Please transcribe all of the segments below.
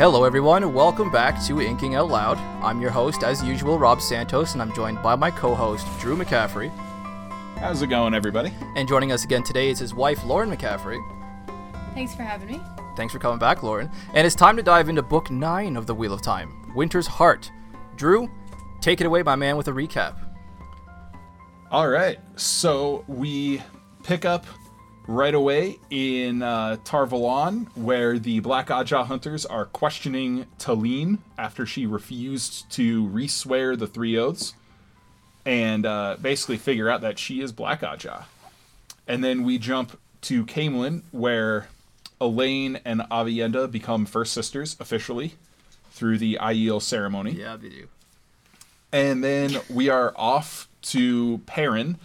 Hello, everyone. Welcome back to Inking Out Loud. I'm your host, as usual, Rob Santos, and I'm joined by my co host, Drew McCaffrey. How's it going, everybody? And joining us again today is his wife, Lauren McCaffrey. Thanks for having me. Thanks for coming back, Lauren. And it's time to dive into Book 9 of The Wheel of Time Winter's Heart. Drew, take it away, my man, with a recap. All right. So we pick up right away in uh, Tar Valon, where the Black Ajah hunters are questioning Talene after she refused to re-swear the three oaths, and uh, basically figure out that she is Black Ajah. And then we jump to Caemlyn, where Elayne and Aviendha become first sisters officially through the Aiel ceremony. Yeah, they do. And then we are off to Perrin,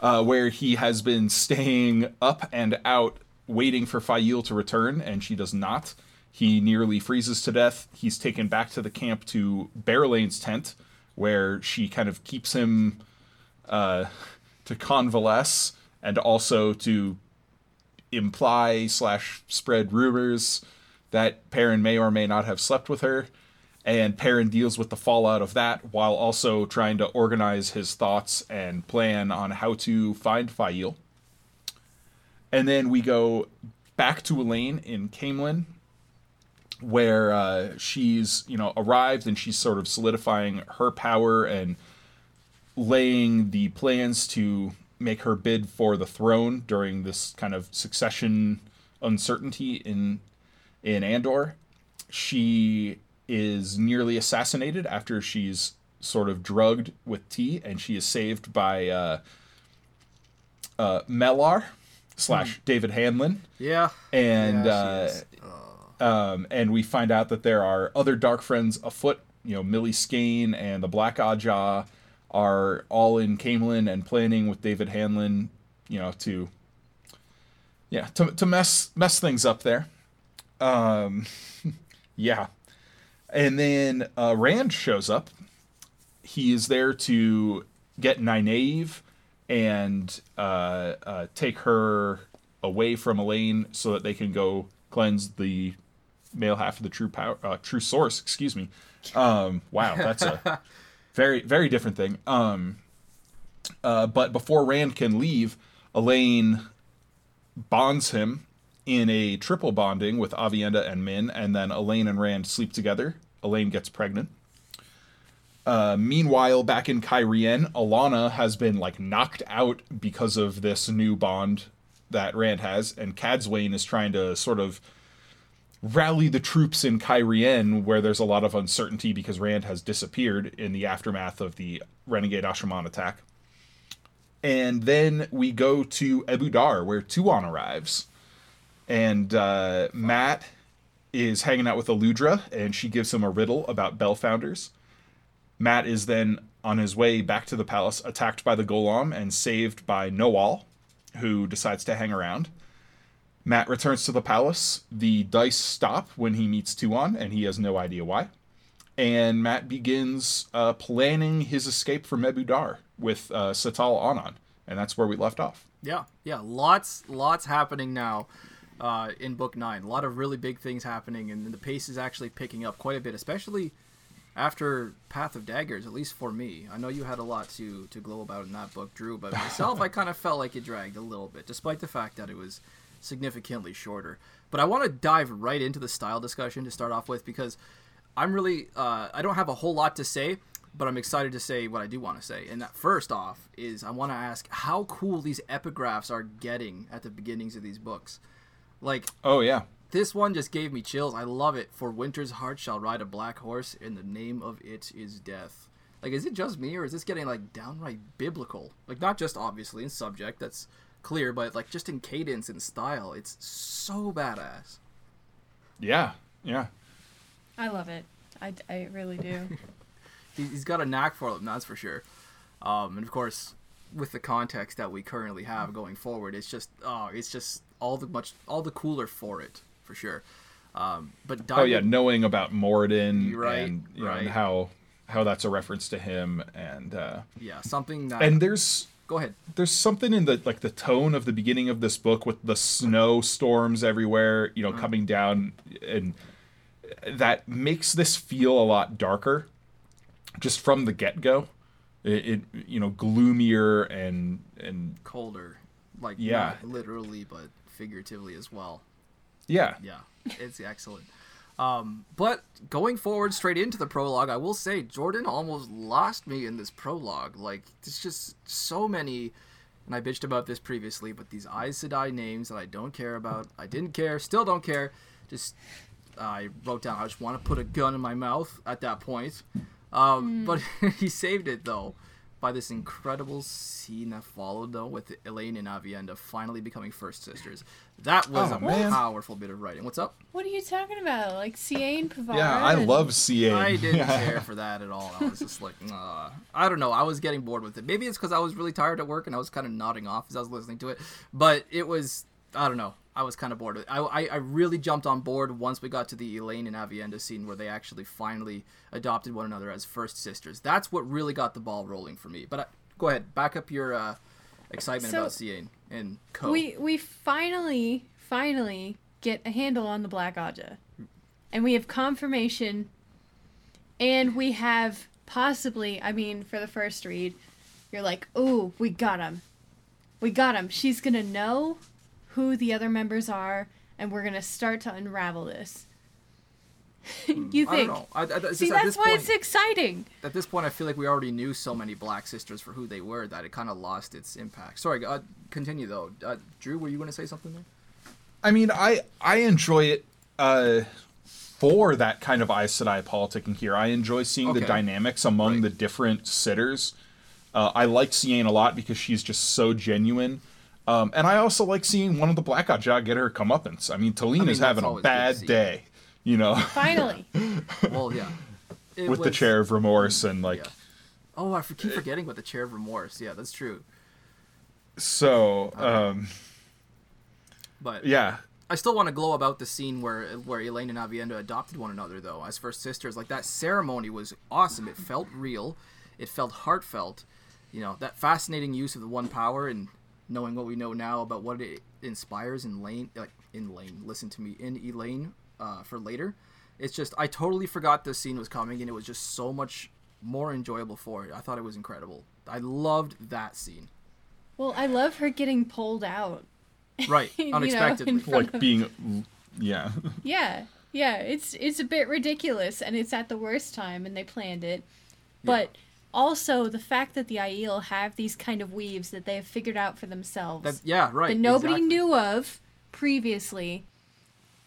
uh, where he has been staying up and out waiting for Faile to return, and she does not. He nearly freezes to death. He's taken back to the camp to Berelain's tent, where she kind of keeps him uh, to convalesce and also to imply slash spread rumors that Perrin may or may not have slept with her. And Perrin deals with the fallout of that while also trying to organize his thoughts and plan on how to find Faile. And then we go back to Elayne in Caemlyn, where uh, she's, you know, arrived and she's sort of solidifying her power and laying the plans to make her bid for the throne during this kind of succession uncertainty in in Andor. She is nearly assassinated after she's sort of drugged with tea, and she is saved by uh, uh, Mellar slash Daved Hanlon. Yeah. And Yeah, uh, um, and we find out that there are other dark friends afoot. You know, Mili Skane and the Black Ajah are all in Caemlyn and planning with Daved Hanlon. You know, to yeah, to, to mess mess things up there. Um, yeah, and then uh, Rand shows up. He is there to get Nynaeve and uh, uh, take her away from Elayne so that they can go cleanse the male half of the true power, uh, true source. Excuse me. Um, wow, that's a very very different thing. Um, uh, but before Rand can leave, Elayne bonds him in a triple bonding with Aviendha and Min, and then Elayne and Rand sleep together. Elayne gets pregnant. Uh, meanwhile, back in Cairhien, Alana has been like knocked out because of this new bond that Rand has, and Cadsuane is trying to sort of rally the troops in Cairhien, where there's a lot of uncertainty because Rand has disappeared in the aftermath of the Renegade Asha'man attack. And then we go to Ebou Dar, where Tuon arrives. And uh, Mat is hanging out with Aludra, and she gives him a riddle about Bell Founders. Mat is then on his way back to the palace, attacked by the gholam and saved by Noal, who decides to hang around. Mat returns to the palace. The dice stop when he meets Tuon, and he has no idea why. And Mat begins uh, planning his escape from Ebou Dar with uh, Setalle Anan, and that's where we left off. Yeah, yeah, lots, lots happening now uh, in book nine. A lot of really big things happening, and the pace is actually picking up quite a bit, especially after Path of Daggers. At least for me, I know you had a lot to to glow about in that book, Drew. But myself, I kind of felt like it dragged a little bit, despite the fact that it was significantly shorter. But I want to dive right into the style discussion to start off with because I'm really uh, I don't have a whole lot to say, but I'm excited to say what I do want to say. And that first off is I want to ask how cool these epigraphs are getting at the beginnings of these books. Like Oh, yeah. this one just gave me chills. I love it. For winter's heart shall ride a black horse, and the name of it is death. Like, is it just me, or is this getting like downright biblical? Like, not just obviously in subject, that's clear, but like just in cadence and style. It's so badass. Yeah, yeah. I love it. I, I really do. He- He's got a knack for it, that's for sure. Um, and of course, with the context that we currently have going forward, it's just oh, it's just all the much all the cooler for it for sure. Um, but Oh yeah, knowing about Moridin right, and you know, and how how that's a reference to him and uh yeah, something that. and there's go ahead. there's something in the like the tone of the beginning of this book with the snow storms everywhere, you know, Mm. coming down and that makes this feel a lot darker just from the get-go it, it you know gloomier and and colder, like Yeah. literally but figuratively as well. yeah Yeah, it's excellent. Um, but going forward straight into the prologue, I will say Jordan almost lost me in this prologue. Like, there's just so many, and I bitched about this previously, but these Aes Sedai names that I don't care about. I didn't care, still don't care. Just, I wrote down, I just want to put a gun in my mouth at that point. Um, But he saved it, though, by this incredible scene that followed, though, with Elayne and Aviendha finally becoming first sisters. That was Oh, a man. powerful bit of writing. What's up? What are you talking about? Like Seaine Pevara? yeah i and- love ca I didn't care for that at all. I was just like, uh, I don't know. I was getting bored with it. Maybe it's because I was really tired at work and I was kind of nodding off as I was listening to it. But it was, I don't know. I was kind of bored. I, I, I really jumped on board once we got to the Elayne and Aviendha scene where they actually finally adopted one another as first sisters. That's what really got the ball rolling for me. But uh, go ahead, back up your uh, excitement So- about Seaine and Co. We we finally finally get a handle on the Black Ajah, and we have confirmation, and we have possibly. I mean, for the first read, you're like, "Oh, we got him, we got him." She's gonna know who the other members are, and we're gonna start to unravel this. you I don't think? know. I, I, See, that's why point- it's exciting. at this point, I feel like we already knew so many Black Sisters for who they were that it kind of lost its impact. Sorry, uh, continue though. Uh, Drew, were you going to say something there? I mean, I I enjoy it uh, for that kind of Aes Sedai politicking here. I enjoy seeing the dynamics among Right. the different sitters. Uh, I like Seaine a lot because she's just so genuine. Um, and I also like seeing one of the Black Ajah get her comeuppance. I mean, Talene mean, is having a always good to bad day, you know, Finally, Well, yeah. It with the chair of remorse and like. Yeah. Oh, I keep forgetting about the chair of remorse. Yeah, that's true. So, um, But yeah, I still want to glow about the scene where where Elayne and Aviendha adopted one another, though, as first sisters. Like that ceremony was awesome. It felt real. It felt heartfelt. You know that fascinating use of the one power and knowing what we know now about what it inspires in Lane, like in Lane. Listen to me, in Elayne uh, for later. It's just I totally forgot this scene was coming, and it was just so much more enjoyable for it. I thought it was incredible. I loved that scene. well, I love her getting pulled out. Right, You know, unexpectedly. in front like being, yeah. Yeah, yeah, it's it's a bit ridiculous, and it's at the worst time, and they planned it. But also the fact that the Aiel have these kind of weaves that they have figured out for themselves That, yeah, right. that nobody exactly. knew of previously.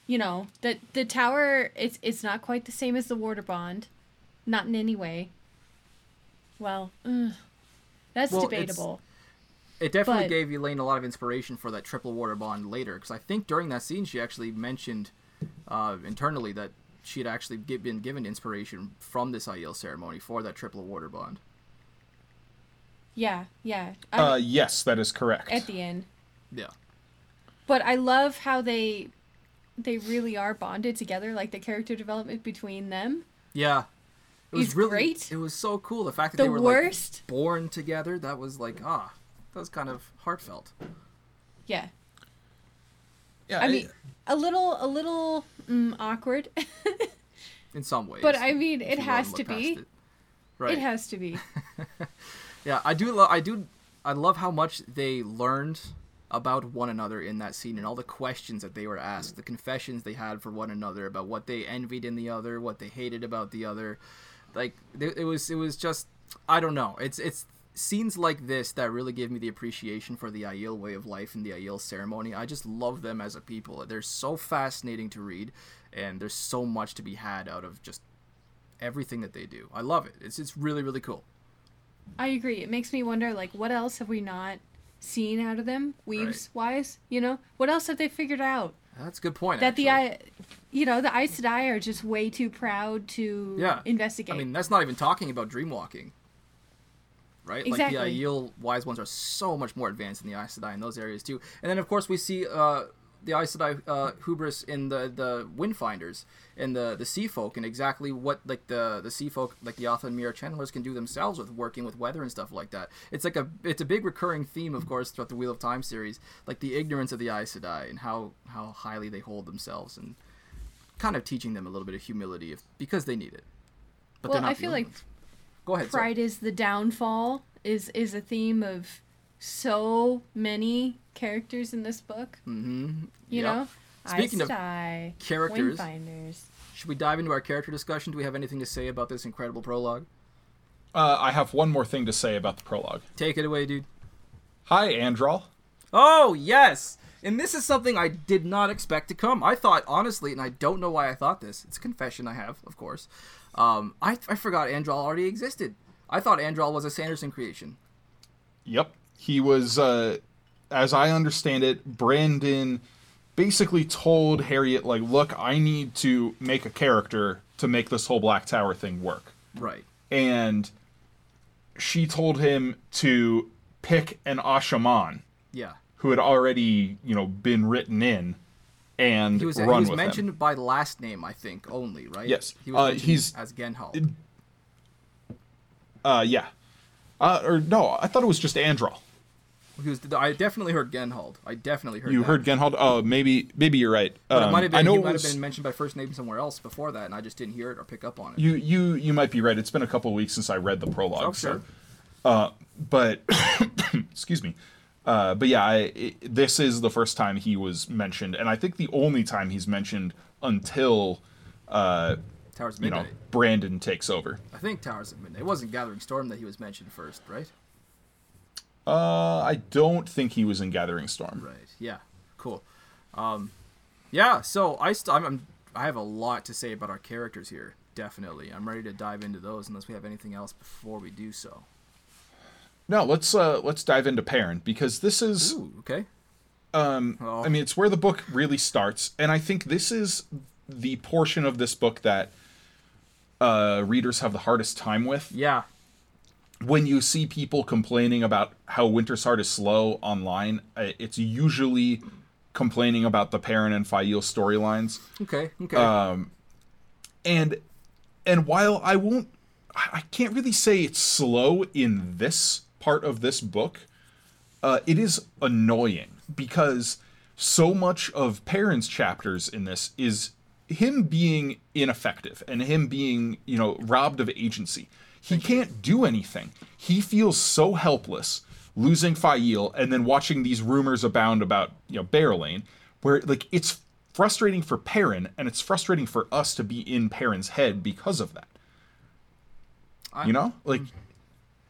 You know that the tower it's it's not quite the same as the water bond, not in any way. Well, ugh, that's Well, debatable. It definitely But- gave Elayne a lot of inspiration for that triple water bond later, because I think during that scene she actually mentioned uh, internally that she had actually gi- been given inspiration from this Aiel ceremony for that triple water bond. Yeah, yeah. I- Uh, yes, that is correct. at the end. Yeah, but I love how they they really are bonded together, like the character development between them. yeah. It was really, great. It was so cool. The fact that The they were worst- like born together. That was like ah, that was kind of heartfelt. Yeah, yeah, I mean, a little a little mm, awkward. In some ways, But I mean, it has to be. it. Right. It has to be. Yeah, I do. Lo- I do. I love how much they learned about one another in that scene and all the questions that they were asked, the confessions they had for one another about what they envied in the other, what they hated about the other. Like it was. It was just. I don't know. It's it's scenes like this that really give me the appreciation for the Aiel way of life and the Aiel ceremony. I just love them as a people. They're so fascinating to read, and there's so much to be had out of just everything that they do. I love it. It's it's really really cool. I agree. It makes me wonder, like, what else have we not seen out of them, weaves wise? You know, what else have they figured out? That's a good point. That the. I, you know, the Aes Sedai are just way too proud to Yeah. investigate. I mean, that's not even talking about dreamwalking. Right? Like the Aiel wise ones are so much more advanced than the Aes Sedai in those areas too. And then of course we see uh, the Aes Sedai uh, hubris in the the Windfinders and the the Sea Folk and exactly what like the the Sea Folk like the Atha'an Miere channelers can do themselves with working with weather and stuff like that. It's like a it's a big recurring theme, of course, throughout the Wheel of Time series, like the ignorance of the Aes Sedai and how how highly they hold themselves and kind of teaching them a little bit of humility if, because they need it. But well, I feel like ones. Go ahead. sorry. pride is the downfall is is a theme of so many characters in this book. Mm-hmm. You know, Speaking Aes of Sedai, characters- Windfinders. Should we dive into our character discussion? Do we have anything to say about this incredible prologue? Uh, I have one more thing to say about the prologue. Take it away, dude. Hi, Androl. Oh, yes! And this is something I did not expect to come. I thought, honestly, and I don't know why I thought this. It's a confession I have, of course. Um, I, I forgot Androl already existed. I thought Androl was a Sanderson creation. Yep. He was, uh, as I understand it, Brandon basically told Harriet, like, look, I need to make a character to make this whole Black Tower thing work. Right. And she told him to pick an Asha'man Yeah. who had already, you know, been written in and He was, he was mentioned by last name, I think, only, right? Yes. He was Uh, he's- as Genhald. Uh, yeah. Uh, or no, I thought it was just Androl. He was, I definitely heard Genhald. I definitely heard You that. heard Genhald? Oh, maybe, maybe you're right. But it Um, might have been, I know he it might was- have been mentioned by first name somewhere else before that, and I just didn't hear it or pick up on it. You you you might be right. It's been a couple of weeks since I read the prologue. Oh, so- uh, but excuse me. Uh, but yeah, I, it, this is the first time he was mentioned, and I think the only time he's mentioned until uh, Towers of you know Brandon takes over. I think Towers of Midnight. It wasn't Gathering Storm that he was mentioned first, right? Uh, I don't think he was in Gathering Storm. Right. Yeah. Cool. Um, yeah. So I st- I'm, I'm I have a lot to say about our characters here. Definitely, I'm ready to dive into those unless we have anything else before we do so. No, let's uh let's dive into Perrin because this is Ooh. Okay. um Oh. I mean it's where the book really starts, and I think this is the portion of this book that uh readers have the hardest time with. Yeah. when you see people complaining about how Winter's Heart is slow online, uh, it's usually complaining about the Perrin and Faile storylines. Okay. Okay. Um, and and while I won't, I I can't really say it's slow in this part of this book. Uh, it is annoying because so much of Perrin's chapters in this is him being ineffective and him being, you know, robbed of agency. He can't do anything. He feels so helpless losing Faile and then watching these rumors abound about, you know, Berelain, where like it's frustrating for Perrin and it's frustrating for us to be in Perrin's head because of that. You know? Like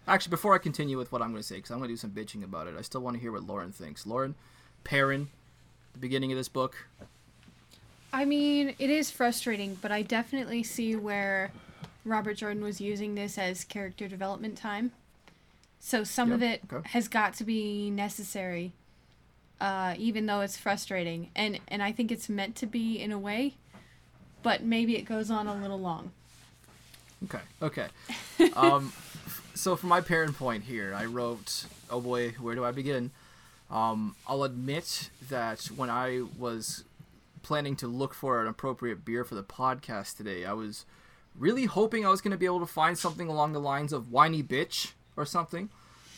Actually, before I continue with what I'm going to say, because I'm going to do some bitching about it, I still want to hear what Lauren thinks. Lauren, Perrin, the beginning of this book. I mean, it is frustrating, but I definitely see where Robert Jordan was using this as character development time. So some of it okay. has got to be necessary, uh, even though it's frustrating, and and I think it's meant to be in a way, but maybe it goes on a little long. Okay. Okay. Um, so for my Perrin point here, I wrote, "Oh boy, where do I begin?" Um, I'll admit that when I was planning to look for an appropriate beer for the podcast today, I was really hoping I was going to be able to find something along the lines of "whiny bitch" or something.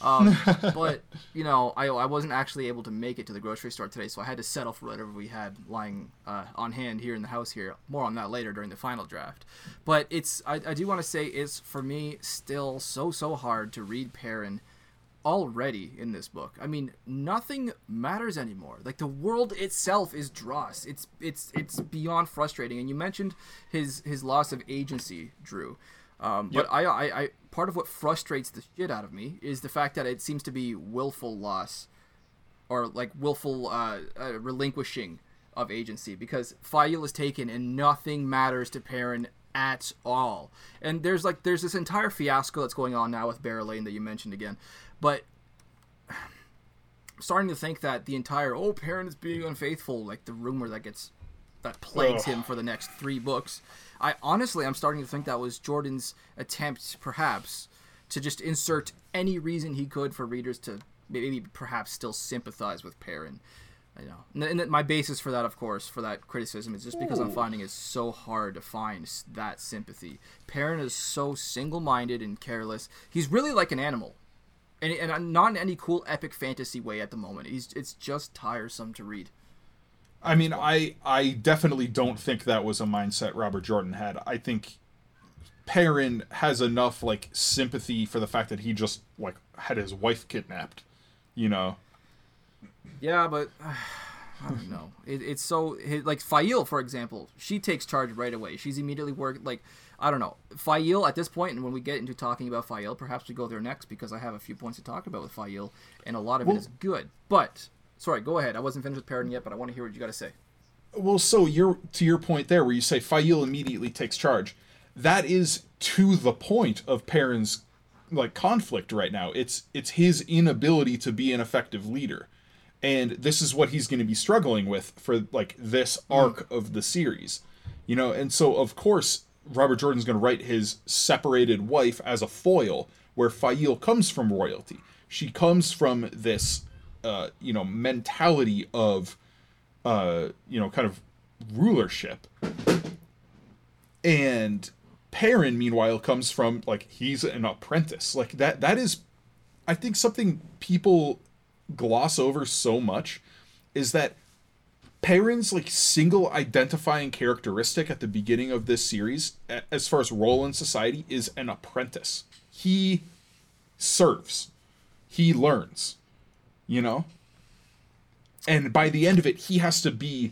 Um, but you know, I, I wasn't actually able to make it to the grocery store today, so I had to settle for whatever we had lying uh, on hand here in the house. Here, more on that later during the final draft. But it's I, I do want to say it's for me still so so hard to read Perrin already in this book. I mean, nothing matters anymore. Like the world itself is dross. It's it's it's beyond frustrating. And you mentioned his his loss of agency, Drew. Um, Yep. But I, I I part of what frustrates the shit out of me is the fact that it seems to be willful loss or like willful uh, uh, relinquishing of agency because Faile is taken and nothing matters to Perrin at all. And there's like there's this entire fiasco that's going on now with Berelain that you mentioned again, but I'm starting to think that the entire oh Perrin is being unfaithful like the rumor that gets that plagues Ugh. him for the next three books. I honestly I'm starting to think that was Jordan's attempt perhaps to just insert any reason he could for readers to maybe perhaps still sympathize with Perrin. I know, and, and my basis for that, of course, for that criticism is just because I'm finding it so hard to find s- that sympathy. Perrin is so single-minded and careless. He's really like an animal, and, and uh, not in any cool epic fantasy way at the moment. He's it's just tiresome to read. I mean, I I definitely don't think that was a mindset Robert Jordan had. I think Perrin has enough like sympathy for the fact that he just like had his wife kidnapped, you know. Yeah, but I don't know. It, it's so like Faile, for example, she takes charge right away. She's immediately worked like I don't know. Faile at this point, and when we get into talking about Faile, perhaps we go there next because I have a few points to talk about with Faile, and a lot of well, it is good. But sorry, go ahead. I wasn't finished with Perrin yet, but I want to hear what you got to say. Well, so you're to your point there, where you say Faile immediately takes charge. That is to the point of Perrin's like conflict right now. It's it's his inability to be an effective leader and this is what he's going to be struggling with for like this hmm. arc mm. of the series you know and so of course robert jordan's going to write his separated wife as a foil where faile comes from royalty she comes from this uh you know mentality of uh you know kind of rulership. And perrin meanwhile comes from like he's an apprentice. Like that that is i think something people gloss over so much is that Perrin's like single identifying characteristic at the beginning of this series, as far as role in society, is an apprentice. He serves, he learns, you know? And by the end of it, he has to be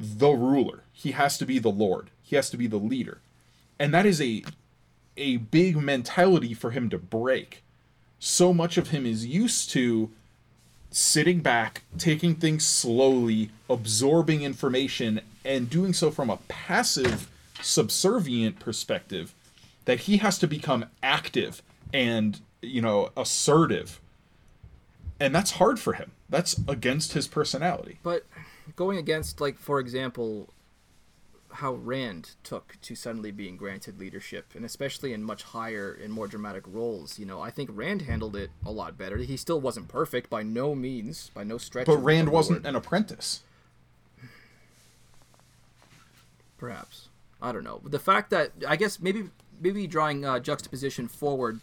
the ruler. He has to be the lord. He has to be the leader. And that is a a big mentality for him to break. So much of him is used to sitting back, taking things slowly, absorbing information, and doing so from a passive, subservient perspective, that he has to become active and, you know, assertive. And that's hard for him. That's against his personality. But going against, like, for example, how Rand took to suddenly being granted leadership, and especially in much higher and more dramatic roles. You know, I think Rand handled it a lot better. He still wasn't perfect by no means, by no stretch. But Rand wasn't an apprentice. Perhaps I don't know. But the fact that I guess maybe maybe drawing uh, juxtaposition forward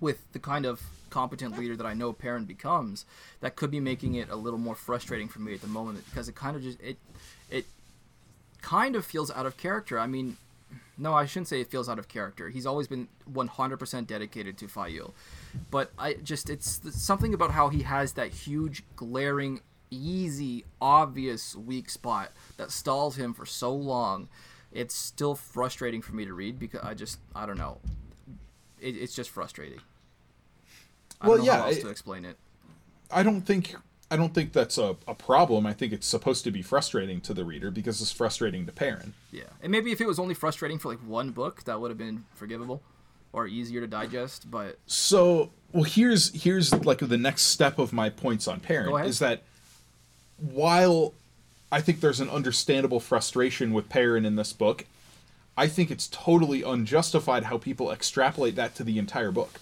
with the kind of competent leader that I know Perrin becomes, that could be making it a little more frustrating for me at the moment because it kind of just it it kind of feels out of character. I mean, no, I shouldn't say it feels out of character. He's always been 100% dedicated to Faile. But I just, it's something about how he has that huge, glaring, easy, obvious weak spot that stalls him for so long. It's still frustrating for me to read because I just, I don't know. It, it's just frustrating. I well, yeah, it, to explain it. I don't think I don't think that's a, a problem. I think it's supposed to be frustrating to the reader because it's frustrating to Perrin. Yeah, and maybe if it was only frustrating for like one book, that would have been forgivable or easier to digest. But so, well, here's here's like the next step of my points on Perrin is that while I think there's an understandable frustration with Perrin in this book, I think it's totally unjustified how people extrapolate that to the entire book.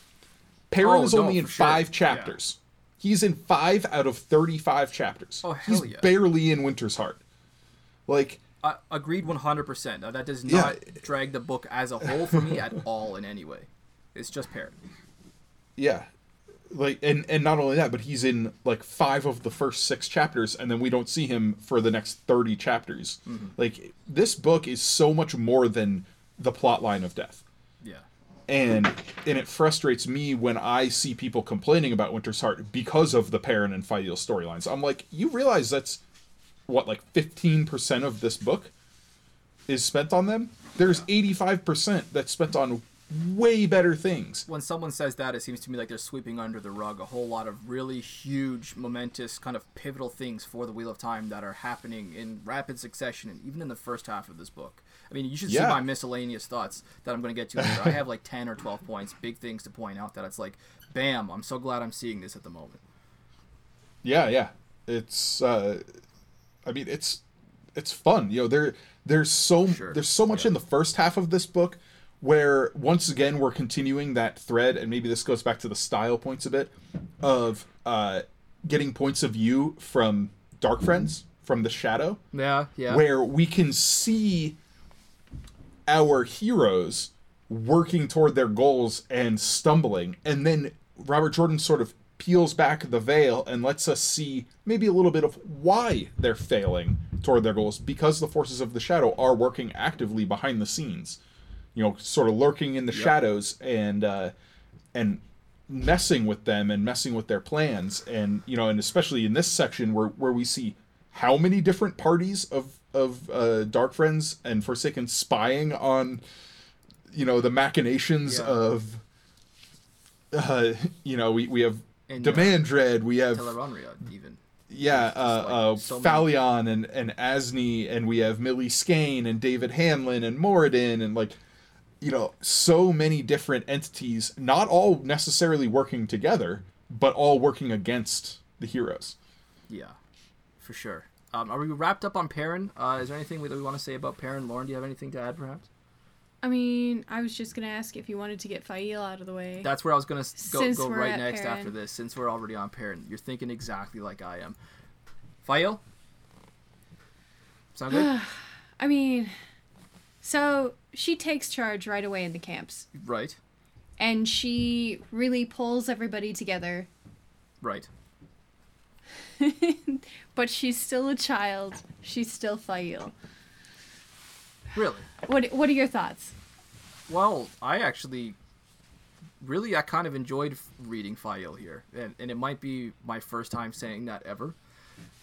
Perrin oh, is only in five sure. chapters. Yeah. He's in five out of 35 chapters. Oh, hell He's yeah. barely in Winter's Heart. Like, uh, agreed 100%. that does not yeah. drag the book as a whole for me at all in any way. It's just Perrin. Yeah. Like and and not only that, but he's in like 5 of the first 6 chapters and then we don't see him for the next 30 chapters. Mm-hmm. Like this book is so much more than the plot line of death and and it frustrates me when I see people complaining about Winter's Heart because of the Perrin and Faile storylines. I'm like, you realize that's what like 15% of this book is spent on them. There's 85% that's spent on way better things. When someone says that, it seems to me like they're sweeping under the rug a whole lot of really huge, momentous, kind of pivotal things for the Wheel of Time that are happening in rapid succession, and even in the first half of this book. I mean, you should yeah. see my miscellaneous thoughts that I'm going to get to later. I have like 10 or 12 points, big things to point out that it's like, bam, I'm so glad I'm seeing this at the moment. Yeah, yeah. It's, uh, I mean, it's, it's fun. You know, there, there's so, sure. there's so much yeah. in the first half of this book where once again we're continuing that thread and maybe this goes back to the style points a bit of uh, getting points of view from dark friends from the shadow yeah yeah where we can see our heroes working toward their goals and stumbling and then robert jordan sort of peels back the veil and lets us see maybe a little bit of why they're failing toward their goals because the forces of the shadow are working actively behind the scenes you know sort of lurking in the Yep. shadows and uh and messing with them and messing with their plans and you know and especially in this section where where we see how many different parties of of uh dark friends and forsaken spying on you know the machinations Yeah. of uh you know we we have And, uh, Demandred we have Teleronria, even. yeah, uh, like, uh, so many- and and Asni, and we have Mili Skane and Daved Hanlon and Moridin, and like, you know, so many different entities, not all necessarily working together, but all working against the heroes. Yeah, for sure. Um, are we wrapped up on Perrin? Uh, is there anything that we want to say about Perrin? Lauren, do you have anything to add, perhaps? I mean, I was just gonna ask if you wanted to get Faile out of the way. That's where I was gonna go, go right next Perrin. after this. Since we're already on Perrin, you're thinking exactly like I am. Faile, sound good? I mean, so she takes charge right away in the camps, right, and she really pulls everybody together. right. but she's still a child. She's still Faile. Really? What What are your thoughts? Well, I actually, really, I kind of enjoyed reading Faile here, and, and it might be my first time saying that ever.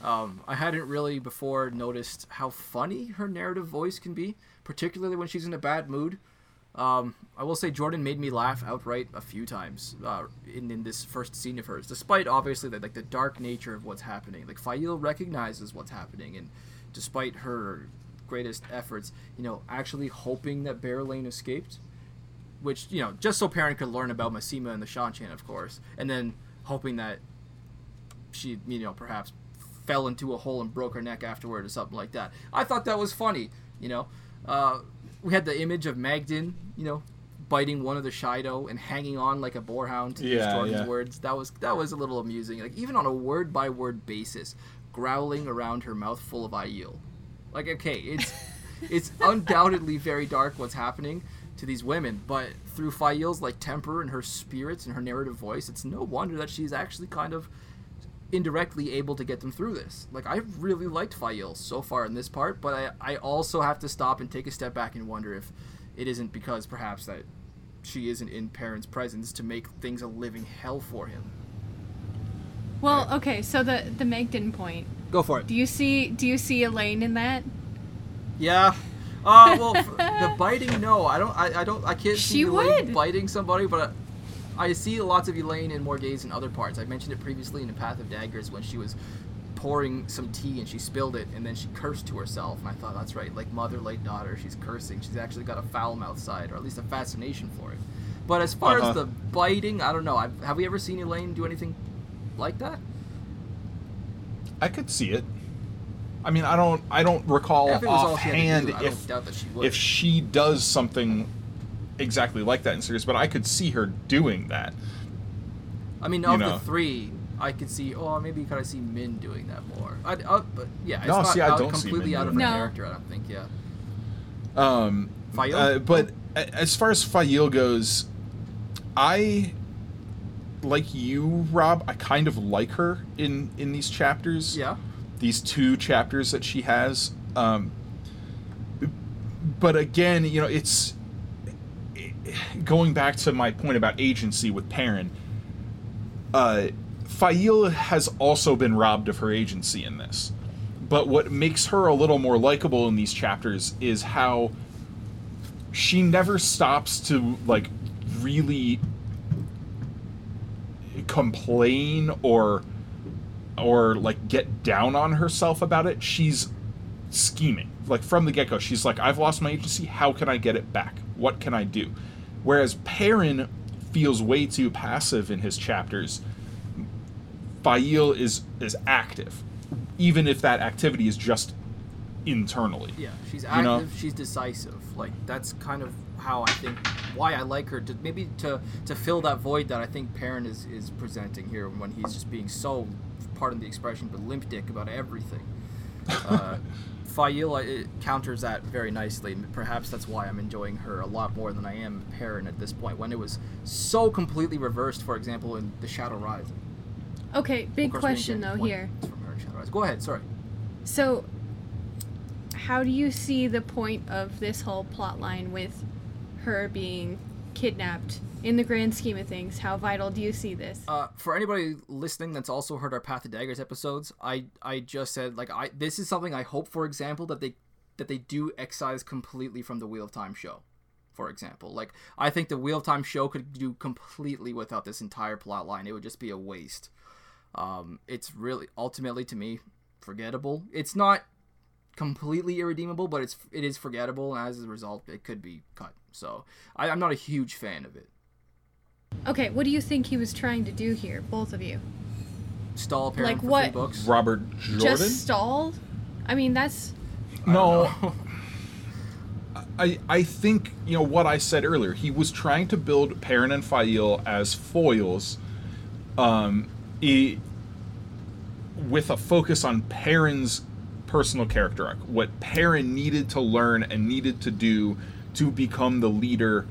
Um, I hadn't really before noticed how funny her narrative voice can be, particularly when she's in a bad mood. Um, I will say Jordan made me laugh outright a few times uh, in, in this first scene of hers, despite obviously the, like the dark nature of what's happening. Like Faile recognizes what's happening, and despite her greatest efforts, you know, actually hoping that Berelain escaped, which you know, just so Perrin could learn about Masema and the Seanchan, of course, and then hoping that she, you know, perhaps fell into a hole and broke her neck afterward or something like that. I thought that was funny, you know. Uh, we had the image of Maighdin, you know, biting one of the Shaido and hanging on like a boarhound to Yeah, Jordan's yeah. words. That was that was a little amusing. Like even on a word by word basis, growling around her mouth full of Aiel. Like okay, it's it's undoubtedly very dark what's happening to these women, but through Faile's like temper and her spirits and her narrative voice, it's no wonder that she's actually kind of indirectly able to get them through this. Like I really liked Faile so far in this part, but I, I also have to stop and take a step back and wonder if it isn't because perhaps that she isn't in Perrin's presence to make things a living hell for him. Well, okay, so the the Maighdin point. Go for it. Do you see Do you see Elayne in that? Yeah. Uh, well, the biting, no, I don't. I, I don't. I can't see She Elayne would. biting somebody, but I, I see lots of Elayne in Morgase in other parts. I mentioned it previously in the Path of Daggers when she was pouring some tea and she spilled it and then she cursed to herself. And I thought that's right, like mother, like daughter. She's cursing. She's actually got a foul mouth side, or at least a fascination for it. But as far Uh-huh. as the biting, I don't know. I've, have we ever seen Elayne do anything like that? I could see it. I mean, I don't. I don't recall if it she offhand do, if don't doubt that she would. if she does something exactly like that in series, but I could see her doing that. I mean, you of know. the three, I could see. Oh, maybe could I see Min doing that more? I, uh, but yeah, it's No, not see, I out, don't see completely Min out of her. No. character. I don't think. Yeah. Um, Faile? uh, but as far as Faile goes, I like you, Rob. I kind of like her in in these chapters. Yeah. These two chapters that she has. Um, but again, you know, it's going back to my point about agency with Perrin. Uh, has also been robbed of her agency in this. But what makes her a little more likable in these chapters is how she never stops to like really complain or or like get down on herself about it. She's scheming. Like from the get-go, she's like, I've lost my agency. How can I get it back? What can I do? Whereas Perrin feels way too passive in his chapters. Faile is is active, even if that activity is just internally. Yeah. She's active. You know? She's decisive. Like that's kind of how I think why I like her to maybe to to fill that void that I think Perrin is is presenting here when he's just being so, pardon the expression, but limp dick about everything. Uh, Faile uh, it counters that very nicely. Perhaps that's why I'm enjoying her a lot more than I am Perrin at this point. When it was so completely reversed, for example, in The Shadow Rise. Okay, big question though here. from her in Shadow Rise. Go ahead. Sorry. So, how do you see the point of this whole plot line with her being kidnapped in the grand scheme of things? How vital do you see this? Uh, for anybody listening that's also heard our Path of Daggers episodes, I I just said like I this is something I hope, for example, that they that they do excise completely from the Wheel of Time show. For example, like I think the Wheel of Time show could do completely without this entire plot line. It would just be a waste. Um, it's really ultimately to me forgettable. It's not completely irredeemable, but it's it is forgettable, and as a result, it could be cut. So I, I'm not a huge fan of it. Okay, what do you think he was trying to do here, both of you? Stall Perrin Like for what? three books. Robert Jordan. Just stalled? I mean, that's no. I I think you know what I said earlier. He was trying to build Perrin and Faile as foils, um, e- with a focus on Perrin's personal character arc. What Perrin needed to learn and needed to do to become the leader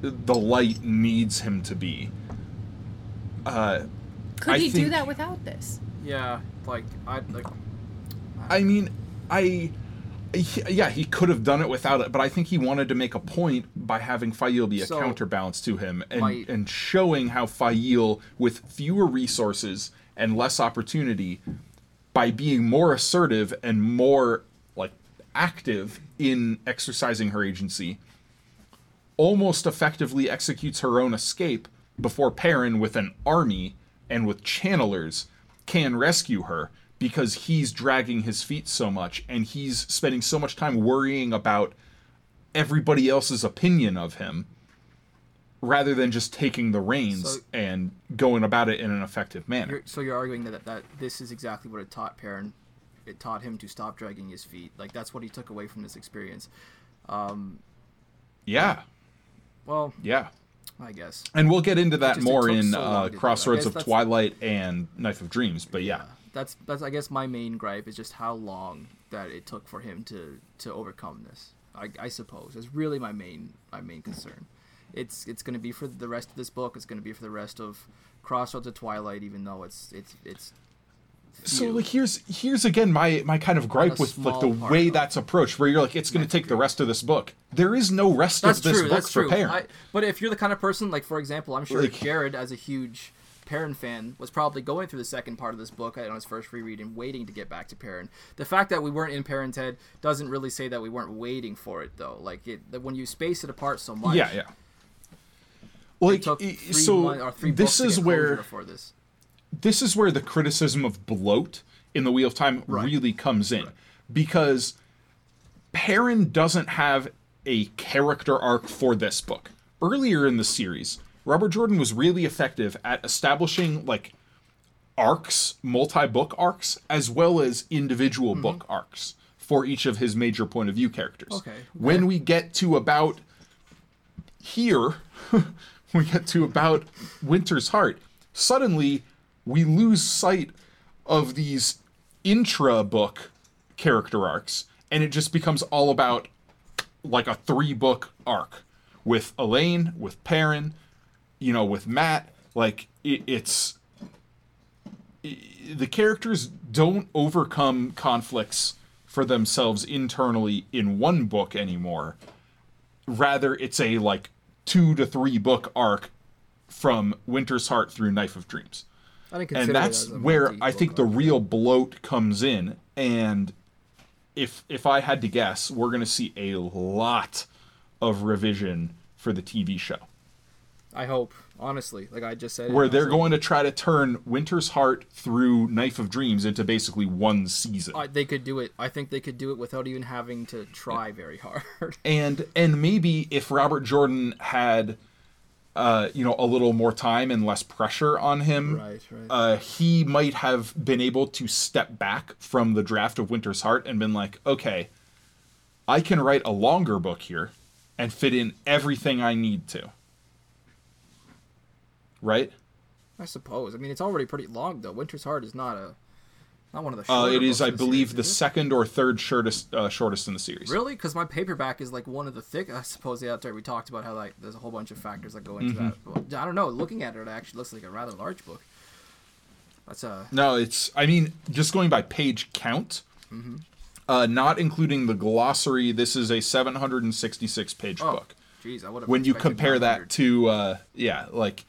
the light needs him to be. Uh, could I he do that without this? Yeah, like I like I mean, I. he- Yeah, he could have done it without it, but I think he wanted to make a point by having Faile be a So, counterbalance to him and, my- and showing how Faile, with fewer resources and less opportunity, by being more assertive and more like active in exercising her agency, almost effectively executes her own escape before Perrin, with an army and with channelers, can rescue her because he's dragging his feet so much and he's spending so much time worrying about everybody else's opinion of him rather than just taking the reins So- and going about it in an effective manner. you're, so you're arguing that that this is exactly what it taught Perrin. It taught him to stop dragging his feet. Like that's what he took away from this experience. Um, Yeah, well, yeah. I guess. And we'll get into that just more in so uh, to do that. I Crossroads of Twilight and Knife of Dreams, but yeah. That's that's I guess my main gripe is just how long that it took for him to to overcome this. I, I suppose is really my main my main concern. It's it's going to be for the rest of this book. It's going to be for the rest of Crossroads of Twilight, even though it's it's it's. So like here's here's again my my kind of gripe with like the way that's approached, where you're like it's going to take the rest of this book. There is no rest That's of this true. book That's for true. Perrin. I, but if you're the kind of person, like for example, I'm sure Like- Jared, as a huge Perrin fan, was probably going through the second part of this book on his first reread and waiting to get back to Perrin. The fact that we weren't in Perrin's head doesn't really say that we weren't waiting for it, though. Like it, that when you space it apart so much, yeah, yeah. Like so, mon- or three this is where for this. this is where the criticism of bloat in the Wheel of Time Right. really comes in because Perrin doesn't have a character arc for this book. Earlier in the series, Robert Jordan was really effective at establishing like arcs, multi-book arcs, as well as individual mm-hmm. book arcs for each of his major point of view characters. Okay, When we get to about here, we get to about Winter's Heart, suddenly we lose sight of these intra book character arcs, and it just becomes all about like a three book arc with Elayne, with Perrin, you know, with Mat. Like it, it's the characters don't overcome conflicts for themselves internally in one book anymore. Rather, it's a like two to three book arc from Winter's Heart through Knife of Dreams. I didn't consider and that's a where I think the real bloat comes in. And if if I had to guess, we're going to see a lot of revision for the TV show, I hope, honestly, like I just said, where they're going to try to turn Winter's Heart through Knife of Dreams into basically one season. I, they could do it. I think they could do it without even having to try very hard. and and maybe if Robert Jordan had uh you know a little more time and less pressure on him Right, right. uh he might have been able to step back from the draft of Winter's Heart and been like okay I can write a longer book here and fit in everything I need to right I suppose. I mean, it's already pretty long though. Winter's Heart is not a not one of the. uh it is I believe series, the second or third shortest uh, shortest in the series Really? Because my paperback is like one of the thick. I suppose the outside we talked about how like there's a whole bunch of factors that go into Mm-hmm. that. Well, I don't know. Looking at it, it actually looks like a rather large book. That's a No, it's. I mean, just going by page count, Uh, not including the glossary, this is a 766 page Oh, book. jeez, I would have. When you compare that to, uh, yeah, like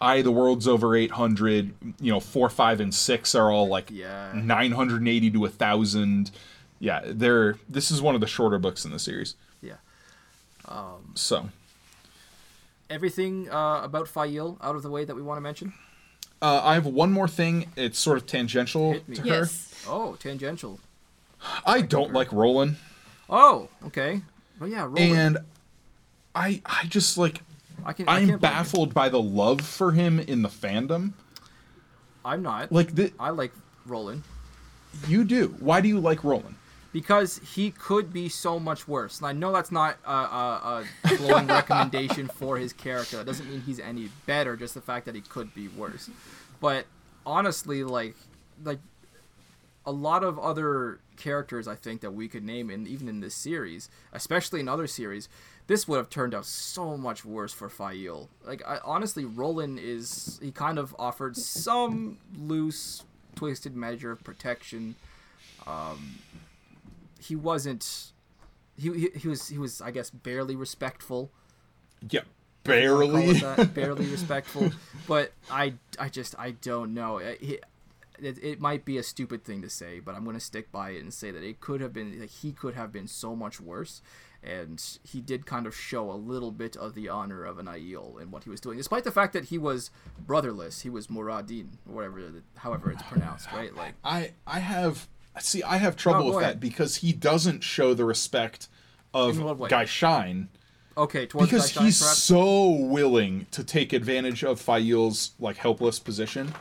I, the world's over 800, you know, 4, 5, and 6 are all like Yeah. 980 to 1,000. Yeah, they're, this is one of the shorter books in the series. yeah, So, everything uh, about Faile out of the way that we want to mention. uh, I have one more thing. It's sort of tangential to her. Yes. Oh, tangential. I don't like Rolan. Oh, okay. Well, yeah, Rolan. and I I just like I can. I I'm can't baffled by the love for him in the fandom. I'm not. Like the, I like Rolan you do. Why do you like Rolan? because he could be so much worse. And I know that's not a, a, a glowing recommendation for his character. It doesn't mean he's any better. Just the fact that he could be worse. But honestly, like like a lot of other characters I think that we could name in even in this series, especially in other series, this would have turned out so much worse for Faile. Like I, honestly, Rolan is he kind of offered some loose, twisted measure of protection. Um, he wasn't. He, he, he was he was I guess barely respectful Yeah, barely. that, barely respectful. But I, I just, I don't know. It, it, it might be a stupid thing to say, but I'm gonna stick by it and say that it could have been, like, he could have been so much worse. And he did kind of show a little bit of the honor of an Aiel in what he was doing, despite the fact that he was brotherless. He was Mera'din, or whatever, however it's pronounced, right? Like, I I have see I have trouble Oh, with ahead. that because he doesn't show the respect of In what way? gai'shain okay, towards because he's perhaps? so willing to take advantage of Faile's like helpless position.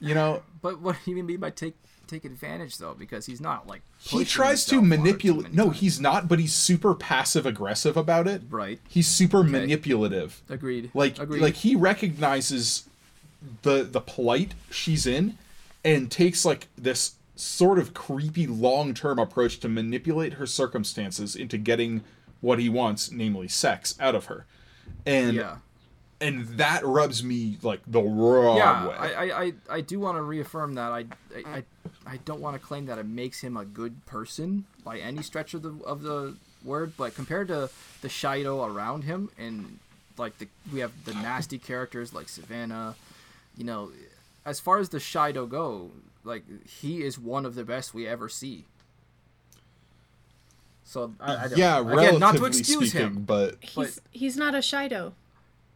You know, But what do you mean by take take advantage though? Because he's not like he tries to himself hard too manipulate. No, times. he's not, but he's super passive aggressive about it. right. He's super manipulative. Agreed. Like Agreed. like he recognizes the the plight she's in and takes like this sort of creepy long-term approach to manipulate her circumstances into getting what he wants, namely sex, out of her. And yeah. and that rubs me like the wrong yeah, way. I, I, I, I do want to reaffirm that. I, I, I, I don't want to claim that it makes him a good person by any stretch of the of the word, but compared to the Shaido around him, and like the we have the nasty characters like Sevanna, you know, as far as the Shaido go, like he is one of the best we ever see. So I, I don't, yeah, again, relatively not to excuse speaking, him. but He's he's not a Shaido.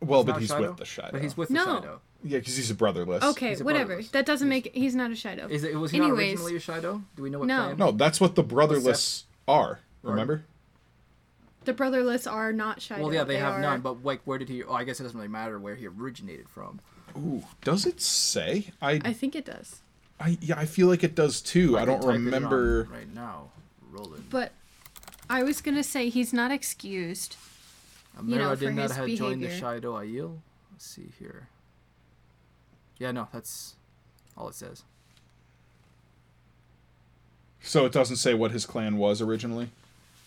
well, but he's Shaido, with the Shaido. But he's with the No. Shaido. Yeah, because he's a brotherless. Okay, a whatever. brotherless. That doesn't make he's not a Shaido. Is it was he Anyways. not originally a Shaido? Do we know what No. clan? No, that's what the brotherless are. Remember? the brotherless are not Shaido. Well, yeah, they, have are- none. But like, where did he? Oh, I guess it doesn't really matter where he originated from. Ooh, does it say? I, I think it does. I yeah, I feel like it does too. I, can don't type it in remember. right now. Rolan. But I was gonna say he's not excused. you know, for Ameridin that his had joined the behavior. Shaido Aiel. Let's see here. Yeah, no, that's all it says. So it doesn't say what his clan was originally.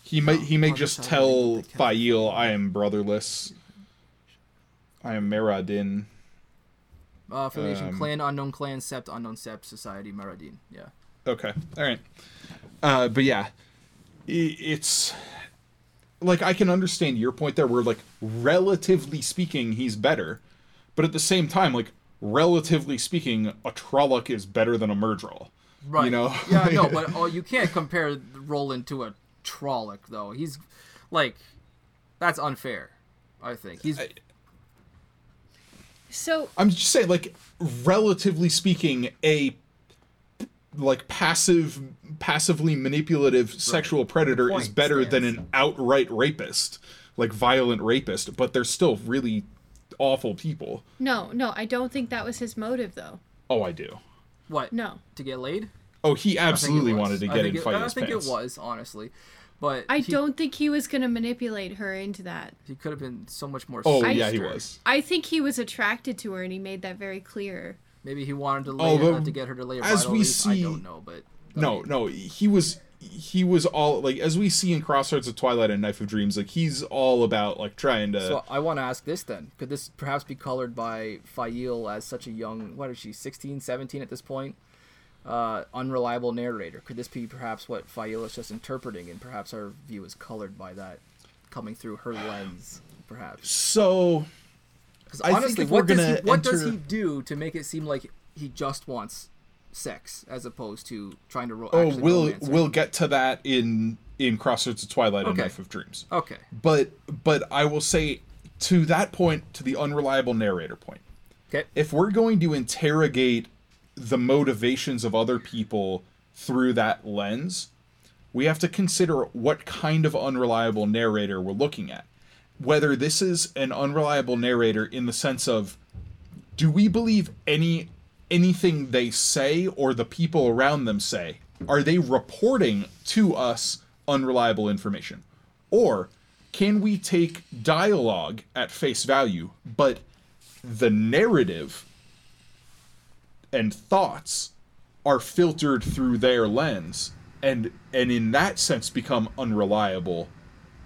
He may he may just tell Faile, "I am brotherless. I am Mera'din." Uh, affiliation: Um, clan, unknown clan, sept, unknown sept, society, Mera'din. Yeah. Okay, all right. Uh, but yeah, it's like I can understand your point there. Where like relatively speaking, he's better, but at the same time, like relatively speaking, a Trolloc is better than a Myrddraal. Right. You know? yeah, no, but oh, you can't compare Rolan to a Trolloc though. He's like, that's unfair. I think he's. I- So I'm just saying, like, relatively speaking, a like passive, passively manipulative sexual predator is point better than an outright rapist, like violent rapist. But they're still really awful people. no, no, I don't think that was his motive though. Oh, I do. what? No. To get laid? Oh, he I think it absolutely wanted to get in it, fight I his think pants. it was honestly, but I he, don't think he was gonna manipulate her into that. He could have been so much more. Oh, sinister. yeah, he was. I think he was attracted to her and he made that very clear. Maybe he wanted to oh, lay Oh, her, but to get her to lay her as bridal we wreath. I see- don't know, but I No, mean, no, he was he was all like as we see in Crossroads of Twilight and Knife of Dreams, like he's all about like trying to. So I want to ask this then: Could this perhaps be colored by Faile as such a young? What is she? 16, 17 at this point? uh, unreliable narrator? Could this be perhaps what Faile is just interpreting, and perhaps our view is colored by that coming through her lens, perhaps? So, Because honestly, what does he what does he do to make it seem like he just wants sex as opposed to trying to ro- oh, we'll we'll get to that in in Crossroads of Twilight and Okay. Knife of Dreams. Okay. But but I will say to that point, to the unreliable narrator point, Okay. if we're going to interrogate the motivations of other people through that lens, we have to consider what kind of unreliable narrator we're looking at. Whether this is an unreliable narrator in the sense of do we believe any anything they say or the people around them say? Are they reporting to us unreliable information? Or can we take dialogue at face value, but the narrative and thoughts are filtered through their lens and and in that sense become unreliable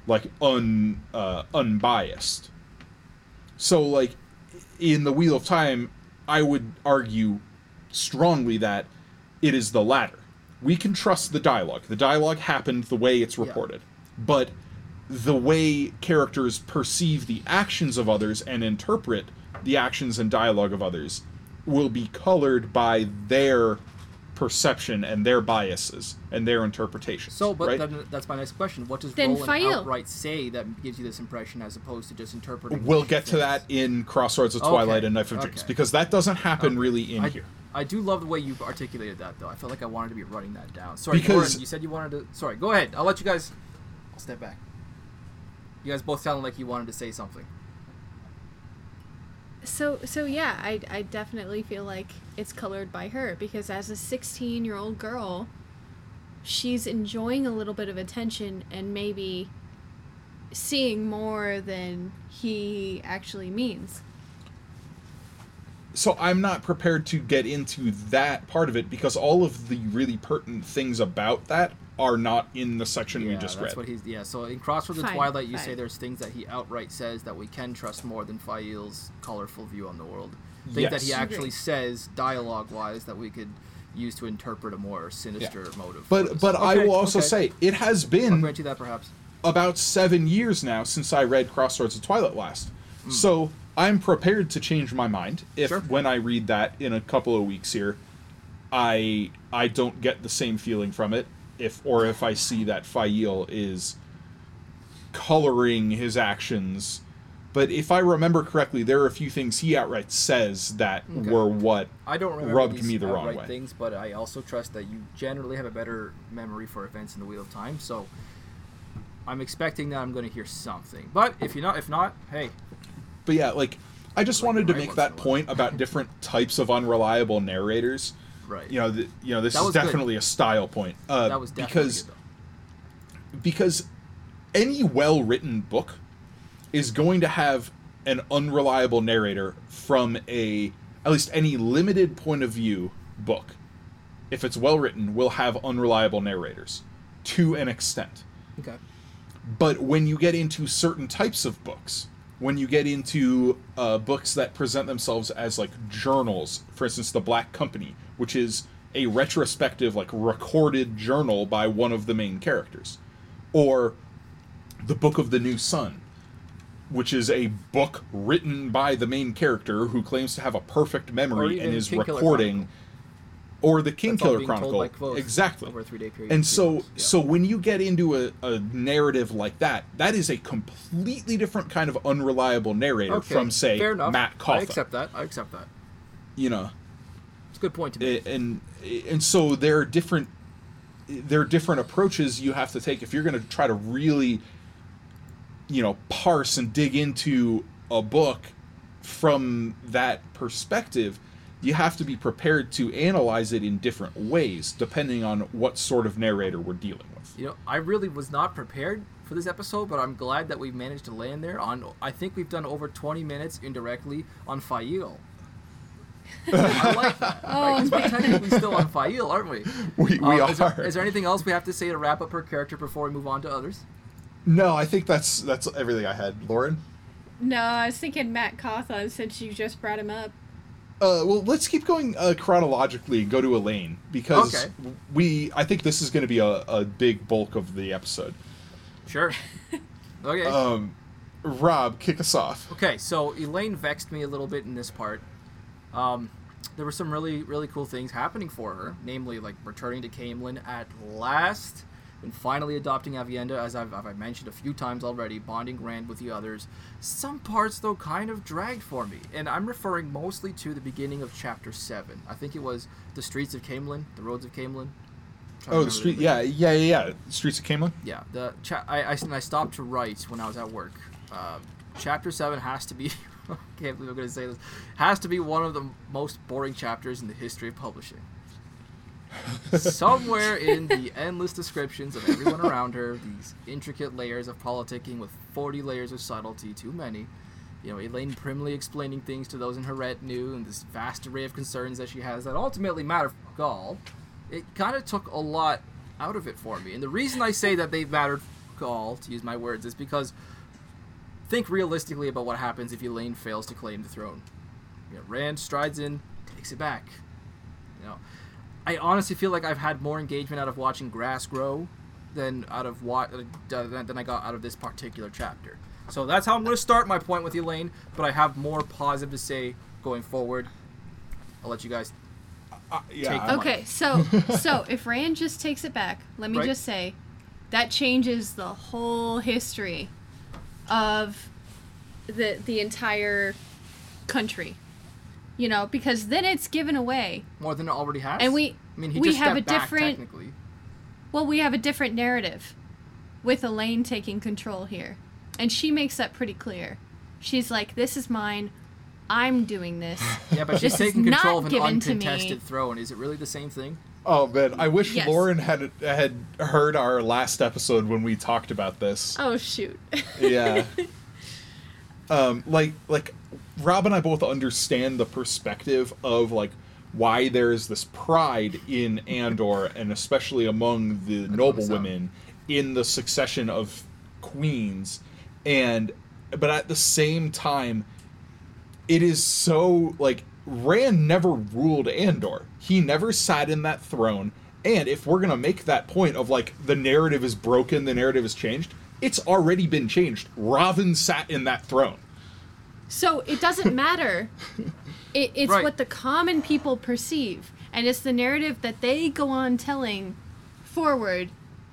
like un uh, unbiased so like in the wheel of time i would argue strongly that it is the latter. We can trust the dialogue. The dialogue happened the way it's reported. But the way characters perceive the actions of others and interpret the actions and dialogue of others will be colored by their perception and their biases and their interpretations. So, but right? then that's my next question. What does Then Rolan Faile. outright say that gives you this impression as opposed to just interpreting? we'll get she to that in Crossroads of Okay, Twilight and Knife of Dreams okay. because that doesn't happen really in I, here. I do love the way you've articulated that, though. I felt like I wanted to be running that down. Sorry, Because- Lauren, you said you wanted to. Sorry, go ahead. I'll let you guys. I'll step back. You guys both sounded like you wanted to say something. So so yeah, I I definitely feel like it's colored by her because as a 16-year-old girl, she's enjoying a little bit of attention and maybe seeing more than he actually means. So I'm not prepared to get into that part of it because all of the really pertinent things about that are not in the section yeah, we just that's read. what he's. Yeah, so in Crossroads of Fine, Twilight, you fine. say there's things that he outright says that we can trust more than Faile's colorful view on the world. Things that he actually Agree. says dialogue-wise that we could use to interpret a more sinister motive. for But this. but I will also okay. say it has I'll been grant you that perhaps. about seven years now since I read Crossroads of Twilight last. Hmm. So I'm prepared to change my mind if Sure. when I read that in a couple of weeks here, I I don't get the same feeling from it. If or if I see that Faile is coloring his actions. But if I remember correctly, there are a few things he outright says that Okay. were what I don't remember rubbed these me the wrong way. things, but I also trust that you generally have a better memory for events in the Wheel of Time. So I'm expecting that I'm going to hear something. But if you not, if not, hey, But yeah, like I just Like wanted to make that in a while. point about different types of unreliable narrators. Right? You know, th- you know, this That is was good. definitely a style point. Uh, that was definitely because good, because any well-written book is going to have an unreliable narrator from a at least any limited point of view book. If it's well written, will have unreliable narrators to an extent. Okay. But when you get into certain types of books, when you get into uh, books that present themselves as like journals, for instance, The Black Company, which is a retrospective, like recorded journal by one of the main characters, or The Book of the New Sun, which is a book written by the main character who claims to have a perfect memory and is King recording. Or the King That's Killer Chronicle, exactly over a three-day period. and so. Yeah. so when you get into a, a narrative like that that is a completely different kind of unreliable narrator okay. from say Mat Mat I accept that. I accept that. you know It's a good point to make. And and so there are different there are different approaches you have to take if you're going to try to really you know parse and dig into a book from that perspective you have to be prepared to analyze it in different ways depending on what sort of narrator we're dealing with You know, I really was not prepared for this episode, but I'm glad that we managed to land there. On, I think we've done over 20 minutes indirectly on Faile. I like that. Oh, right? 'Cause we're technically still on Faile, aren't we? we, we Um, is, there, is there anything else we have to say to wrap up her character before we move on to others? no i think that's that's everything i had lauren No, I was thinking Mat Cauthon since you just brought him up. Uh, well, let's keep going uh, chronologically and go to Elayne because Okay. we. I think this is going to be a, a big bulk of the episode. Sure. Okay. Um, Rob, kick us off. Okay, so Elayne vexed me a little bit in this part. Um, there were some really, really cool things happening for her, namely like returning to Caemlyn at last, and finally adopting Aviendha, as I've, I've mentioned a few times already, bonding Rand with the others. Some parts, though, kind of dragged for me, and I'm referring mostly to the beginning of Chapter 7. I think it was the streets of Caemlyn, the roads of Caemlyn. To Oh, the street. Yeah, yeah, yeah, yeah. Streets of Caemlyn. yeah, the cha- I, I, and I stopped to write when I was at work. Uh, chapter seven has to be. I can't believe I'm going to say this. Has to be one of the most boring chapters in the history of publishing. Somewhere in the endless descriptions of everyone around her, these intricate layers of politicking with 40 layers of subtlety, too many. You know, Elayne primly explaining things to those in her retinue, and this vast array of concerns that she has that ultimately matter for all. It kind of took a lot out of it for me. And the reason I say that they mattered for all, to use my words, is because think realistically about what happens if Elayne fails to claim the throne. You know, Rand strides in, takes it back. You know, I honestly feel like I've had more engagement out of watching grass grow than out of what uh, than than I got out of this particular chapter. So that's how I'm going to start my point with Elayne. But I have more positive to say going forward. I'll let you guys. Uh, yeah. Take- Okay, so so if Rand just takes it back, let me Right. just say that changes the whole history of the the entire country. You know, because then it's given away. More than it already has. And we- I mean, he we just have a back, different- technically. Well, we have a different narrative with Elayne taking control here. And she makes that pretty clear. She's like, "This is mine. I'm doing this." Yeah, but she's This taking control of an given to me. uncontested throne. Is it really the same thing? Oh man, I wish Yes. Lauren had had heard our last episode when we talked about this. oh shoot. yeah um like like rob and i both understand the perspective of like why there's this pride in andor and especially among the noble so. women in the succession of queens and but at the same time it is so like Rand never ruled Andor. He never sat in that throne. And if we're gonna make that point of like the narrative is broken, the narrative is changed, it's already been changed. Rahvin sat in that throne. So it doesn't matter. It, it's Right. what the common people perceive, and it's the narrative that they go on telling forward,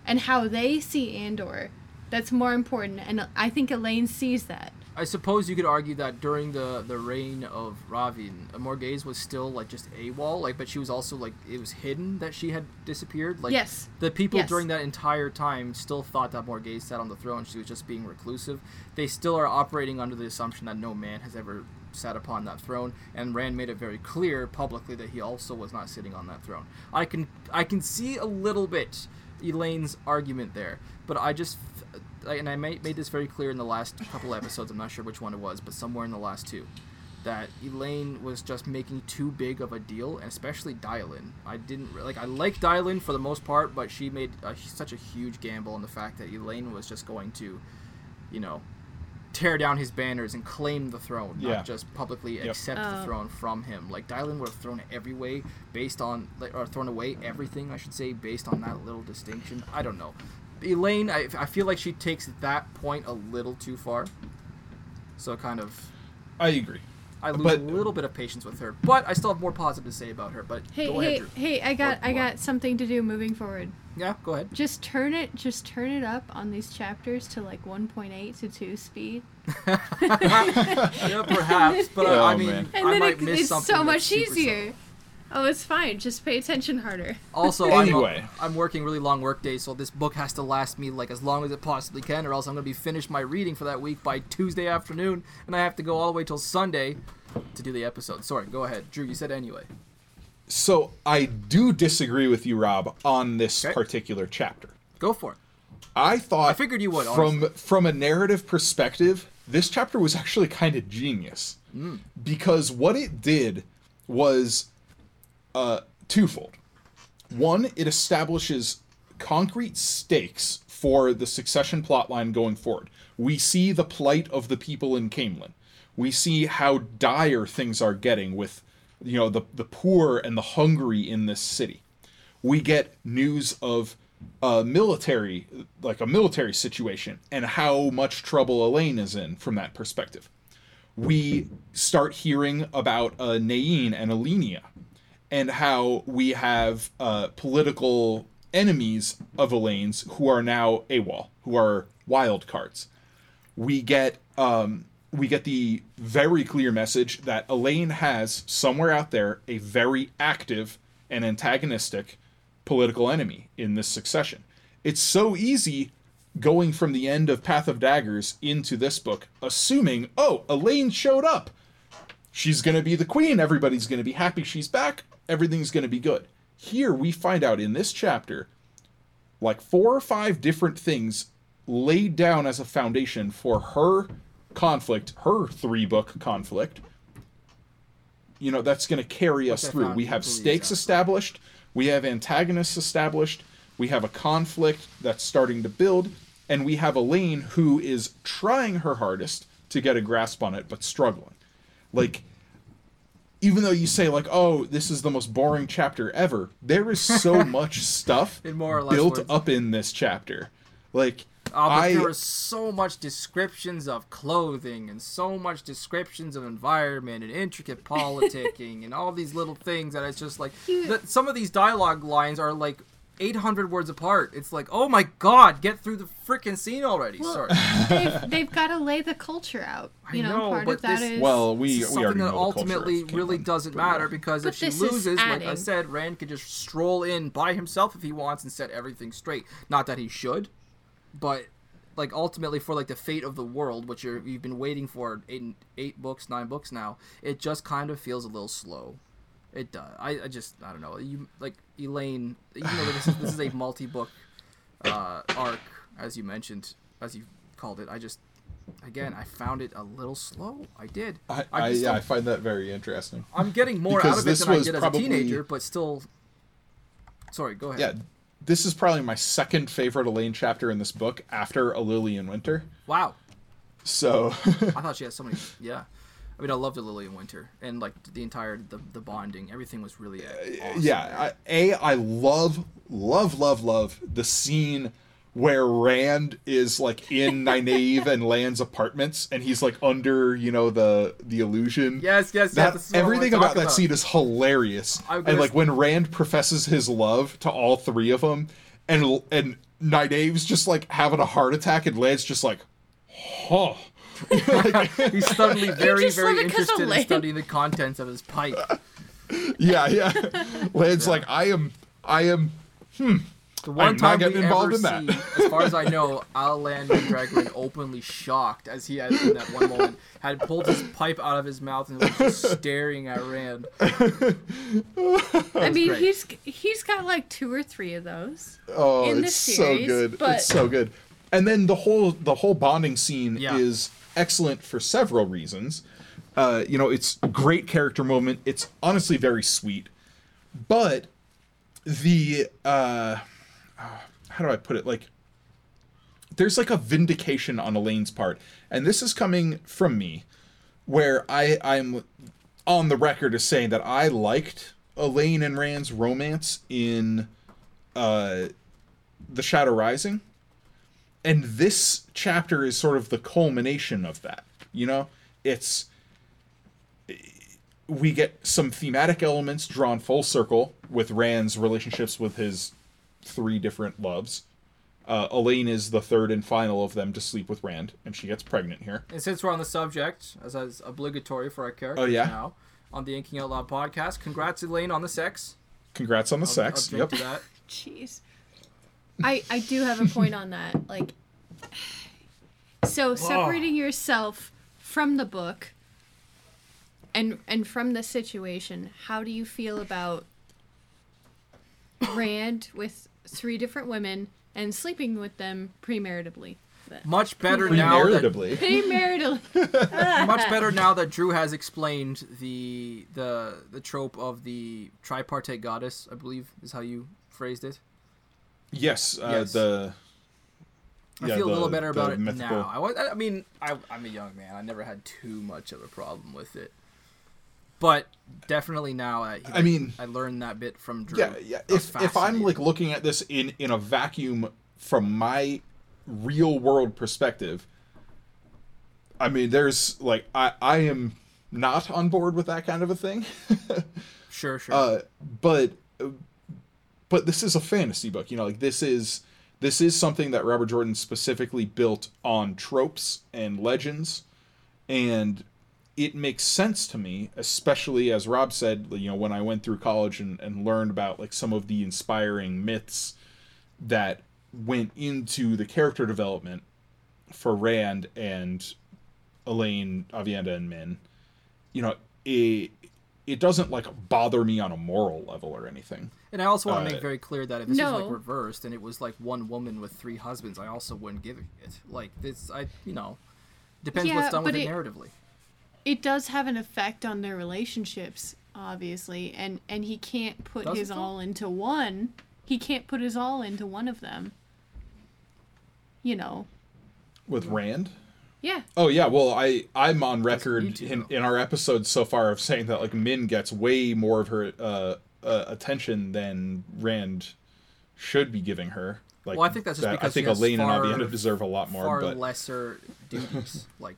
and how they see Andor. That's more important, and I think Elayne sees that. I suppose you could argue that during the the reign of Rahvin, Morgase was still like just AWOL, like, but she was also like it was hidden that she had disappeared. Like, Yes. the people Yes. during that entire time still thought that Morgase sat on the throne. She was just being reclusive. They still are operating under the assumption that no man has ever sat upon that throne, and Rand made it very clear publicly that he also was not sitting on that throne. I can I can see a little bit Elayne's argument there, but I just and I made, made this very clear in the last couple episodes. I'm not sure which one it was, but somewhere in the last two, that Elayne was just making too big of a deal, and especially Dyelin. I didn't like. I like Dyelin for the most part, but she made a, such a huge gamble on the fact that Elayne was just going to, you know, tear down his banners and claim the throne, Yeah. not just publicly Yep. accept the Oh. throne from him. Like Dyelin would have thrown it every way based on, like, or thrown away everything, I should say, based on that little distinction. I don't know. Elayne, I, I feel like she takes that point a little too far. So kind of, I agree. I lose But- a little bit of patience with her, but I still have more positive to say about her. But Hey, go hey, ahead, hey! I got, What- I what? got something to do moving forward. Yeah, go ahead. Just turn it, just turn it up on these chapters to like 1.8 to 2 speed, yeah, perhaps, but I, I Oh, mean, man. and I then might it, miss it's something. so much easier. subtle. Easier. Oh, it's fine. Just pay attention harder. Also, Anyway. I'm, I'm working really long work days, so this book has to last me like as long as it possibly can, or else I'm going to be finished my reading for that week by Tuesday afternoon, and I have to go all the way till Sunday to do the episode. Sorry, go ahead, Drew. You said anyway. So I do disagree with you, Rob, on this Okay. particular chapter. Go for it. I thought I figured you would, From from a narrative perspective, this chapter was actually kind of genius hmm. because what it did was uh, twofold. One, it establishes concrete stakes for the succession plotline going forward. We see the plight of the people in Caemlyn. We see how dire things are getting with you know the the poor and the hungry in this city. We get news of a military like a military situation and how much trouble Elayne is in from that perspective. We start hearing about uh, Nain and Alenia and how we have uh, political enemies of Elayne's who are now AWOL, who are wild cards. We get um, we get the very clear message that Elayne has somewhere out there a very active and antagonistic political enemy in this succession. It's so easy going from the end of Path of Daggers into this book, assuming, oh, Elayne showed up. She's going to be the queen. Everybody's going to be happy she's back. Everything's going to be good. Here we find out in this chapter like four or five different things laid down as a foundation for her conflict, her three book conflict. You know, that's going to carry us through. We have stakes established, we have antagonists established, we have a conflict that's starting to build, and we have Elayne who is trying her hardest to get a grasp on it but struggling. Like even though you say like, "Oh, this is the most boring chapter ever," there is so much stuff In more or less built words. up in this chapter. Like Uh, but I there was so much descriptions of clothing and so much descriptions of environment and intricate politicking and all these little things that it's just like the, some of these dialogue lines are like 800 words apart. It's like, oh my god, get through the freaking scene already. Well, Sorry. they've, they've got to lay the culture out. I You know, know, part but of that this- is well, we we something that know ultimately of really doesn't pretty matter well. because But if she loses, like I said, Rand could just stroll in by himself if he wants and set everything straight. Not that he should, but like ultimately for like the fate of the world, which you're, you've been waiting for eight, eight books, nine books now, it just kind of feels a little slow. It does. I, I just I don't know. You like Elayne. Even though this is this is a multi-book uh, arc, as you mentioned, as you called it. I just again I found it a little slow. I did. I, I, just yeah, I find that very interesting. I'm getting more Because out of it than I was did probably- as a teenager, but still. Sorry, go ahead. Yeah, this is probably my second favorite Elayne chapter in this book after A Lily in Winter. Wow, So I thought she had so many. Yeah, I mean, I loved the Lily in Winter and like the entire the, the bonding. Everything was really uh, awesome. yeah, I, a I love love love love the scene where Rand is like in Nynaeve and Lan's apartments and he's like under you know the the illusion. Yes, yes. That this is what I everything about that scene is hilarious. And like when Rand professes his love to all three of them, and and Nynaeve's just like having a heart attack, and Lan's just like, huh. Like, He's suddenly very, just very it 'cause of interested in studying the contents of his pipe. yeah, yeah. Lan's like, I am, I am. Hmm. The one I'm time getting we involved ever in that. see, as far as I know, al'Lan Mandragoran openly shocked as he had in that one moment had pulled his pipe out of his mouth and was just staring at Rand. I mean, great. he's he's got like two or three of those. Oh, in it's this so series, good. but- It's so good. And then the whole the whole bonding scene Yeah. is excellent for several reasons. Uh, you know, it's a great character moment. It's honestly very sweet, but the uh, how do I put it? Like, there's like a vindication on Elayne's part, and this is coming from me, where I I'm on the record as saying that I liked Elayne and Rand's romance in uh, The Shadow Rising. And this chapter is sort of the culmination of that. You know, it's we get some thematic elements drawn full circle with Rand's relationships with his three different loves. Uh, Elayne is the third and final of them to sleep with Rand, and she gets pregnant here. And since we're on the subject, as is obligatory for our characters Oh, yeah? now, on the Inking Out Loud podcast, congrats Elayne on the sex. Congrats on the I'll- sex. I'll yep. to that. Jeez. I I do have a point on that. Like, so separating yourself from the book and and from the situation, how do you feel about Rand with three different women and sleeping with them premaritably? Much better now that Premaritably. Premaritably. much better now that Drew has explained the the the trope of the tripartite goddess. I believe is how you phrased it. Yes, uh, Yes. the. I yeah, feel a little better about it mythical- now. I was, I mean, I, I'm a young man. I never had too much of a problem with it. but definitely now. I, I mean- I learned that bit from Drew. Yeah, yeah. If if I'm like looking at this in in a vacuum from my real world perspective, I mean, there's like I I am not on board with that kind of a thing. sure, sure. uh, but but this is a fantasy book, you know, like this is this is something that Robert Jordan specifically built on tropes and legends, and it makes sense to me, especially as Rob said, you know, when I went through college and, and learned about like some of the inspiring myths that went into the character development for Rand and Elayne, Aviendha, and Min. You know, it it doesn't like bother me on a moral level or anything. and I also want to uh, make very clear that if this was like reversed and it was like one woman with three husbands, I also wouldn't give it. Like this, I you know, depends Yeah, what's done with it it- narratively. it does have an effect on their relationships obviously and and he can't put Does it his though? all into one he can't put his all into one of them you know With Rand? Yeah Oh yeah, well I I'm on record in, in our episodes so far of saying that like Min gets way more of her uh, uh attention than Rand should be giving her. Like Well, I think that's just that- because I think she Elayne far- and Aviendha deserve a lot more, far but lesser duties. like,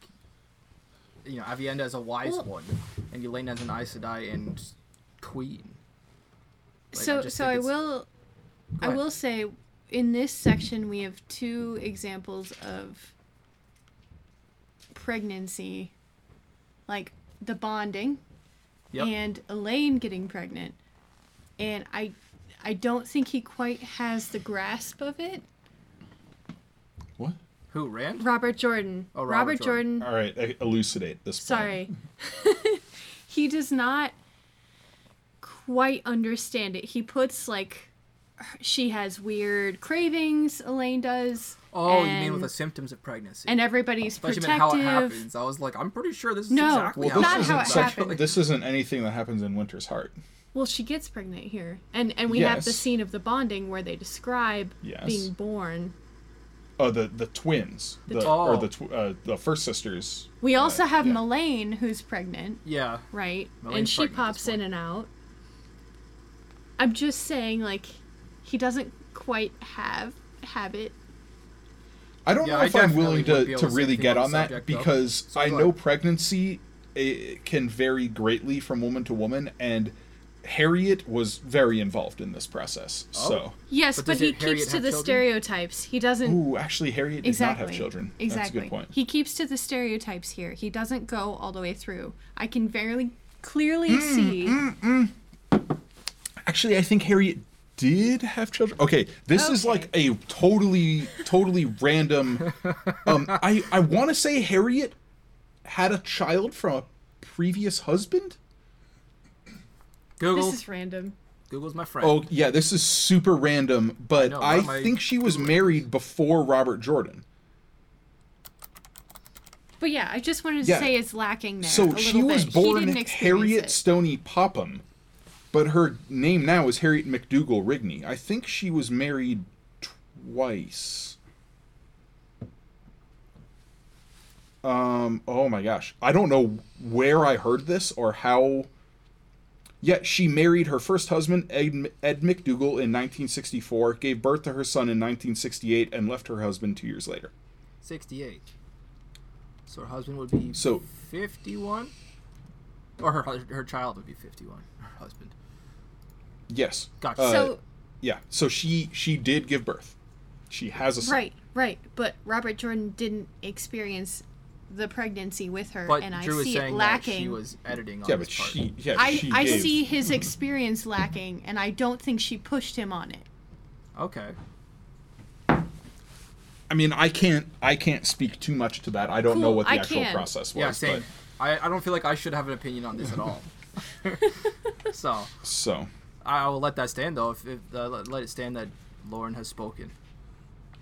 you know, Aviendha is a wise Well- one, and Elayne as an Aes Sedai and queen. Like, so just so i will i will say in this section we have two examples of pregnancy like the bonding Yep. and Elayne getting pregnant. And I I don't think he quite has the grasp of it. what? Who Rand? Robert Jordan. Oh, Robert, Robert Jordan. All right, elucidate this. Sorry. he does not quite understand it. He puts like she has weird cravings, Elayne does. Oh, you mean with the symptoms of pregnancy? and everybody's I thought you meant how it happens. I was like, I'm pretty sure this is No, exactly Well, how this Not it how isn't it such, happened. this isn't anything that happens in Winter's Heart. Well, she gets pregnant here. And and we have the scene of the bonding where they describe Yes. being born. Oh, the the twins, the, tw- or Oh. the tw- uh, the first sisters. We also have yeah. Melaine who's pregnant. Yeah. right? and she pregnant at this pops in and out. I'm just saying, like, he doesn't quite have have it. I don't Yeah, know if I'm willing to, to to really get on on that subject, because So I know pregnancy can vary greatly from woman to woman, and Harriet was very involved in this process. So, Yes, But but, he Harriet keeps to the children? stereotypes. He doesn't ooh, actually, Harriet did exactly not have children. Exactly. That's a good point. He keeps to the stereotypes here. He doesn't go all the way through. I can very clearly Mm, see. Actually, I think Harriet did have children. Okay, this is like a totally, totally random. Um, I I want to say Harriet had a child from a previous husband. Google. This is random. Google's my friend. Oh yeah, this is super random, but know, I, what am I think she was married before Robert Jordan. But yeah, I just wanted to Yeah. say it's lacking there. So a she little was bit. He born didn't Harriet it. Stoney Popham, but her name now is Harriet McDougal Rigney. I think she was married twice. Um. Oh my gosh, I don't know where I heard this or how. Yet she married her first husband, Ed, Ed McDougal, in 1964, gave birth to her son in 1968, and left her husband two years later. 68. So her husband would be So 51? Or her her child would be 51. Her husband. yes, Gotcha. Uh, so yeah. So she she did give birth. She has a son. right, right. But Robert Jordan didn't experience the pregnancy with her, But and I Drew is see saying it that lacking. she was editing on Yeah, this but part. she yeah I, she I gave, see his experience lacking, and I don't think she pushed him on it. Okay. I mean, I can't I can't speak too much to that. I don't know what the I actual can. process was. Yeah, same. But, I, I don't feel like I should have an opinion on this at all. so so I will let that stand though. If, if uh, let, let it stand that Lauren has spoken.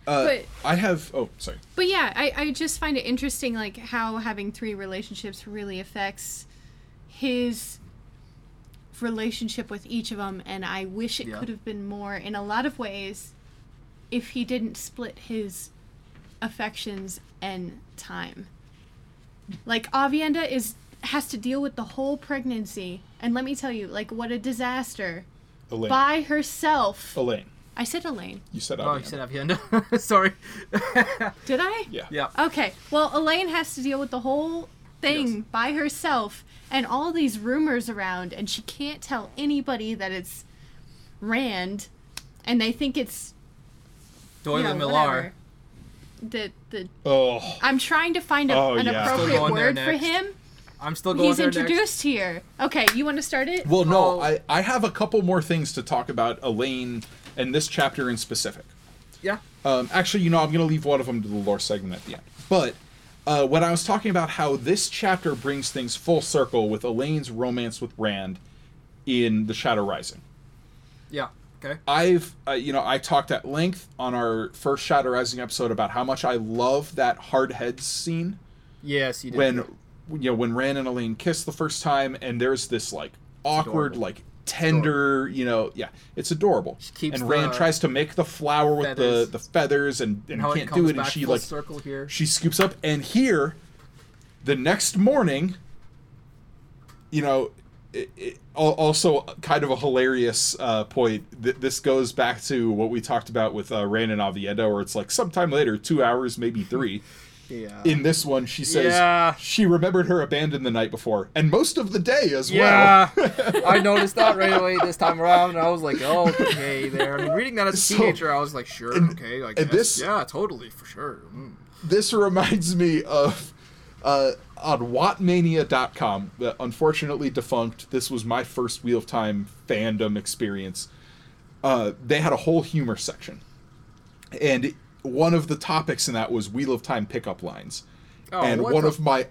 uh, But- I have oh sorry. But yeah, I, I just find it interesting, like how having three relationships really affects his relationship with each of them, and I wish it Yeah. could have been more in a lot of ways if he didn't split his affections and time. Like Aviendha is has to deal with the whole pregnancy. And let me tell you, like, what a disaster. Elayne. By herself. Elayne. I said Elayne. You said Oh, you said Aviendha. Sorry. Did I? Yeah. yeah. Okay. Well, Elayne has to deal with the whole thing Yes. by herself and all these rumors around, and she can't tell anybody that it's Rand, and they think it's Doyle you know, Millar. whatever. The the Oh. I'm trying to find a, Oh, an yeah. Appropriate word for him. I'm still going He's there next. introduced here. Okay, you want to start it? Well, no, Oh. I, I have a couple more things to talk about Elayne and this chapter in specific. Yeah. Um, actually, you know, I'm going to leave one of them to the lore segment at the end. But uh, when I was talking about how this chapter brings things full circle with Elayne's romance with Rand in The Shadow Rising, Yeah. Okay. I've, uh, you know, I talked at length on our first Shadow Rising episode about how much I love that hard heads scene Yes, you did. when you know when Rand and Elayne kiss the first time, and there's this like awkward, adorable. like tender, you know, yeah, it's adorable. And Rand tries to make the flower with feathers. the the feathers, and, and how can't do it, and she like circle here. she scoops up, and here, the next morning, you know. It, it, also, kind of a hilarious uh, point. Th- this goes back to what we talked about with uh, Rand and Aviendha, where it's like sometime later, two hours, maybe three yeah. in this one she says Yeah. she remembered her abandoned the night before and most of the day as yeah, well I noticed that right away this time around, and I was like, "Oh, okay." There. I mean, reading that as a So- teenager, I was like, "Sure, and- okay, guess, this- yeah, totally, for sure." Mm. this reminds me of uh, on wotmania.com uh, unfortunately defunct this was my first wheel of time fandom experience uh, they had a whole humor section and one of the topics in that was wheel of time pickup lines Oh, and one the- of my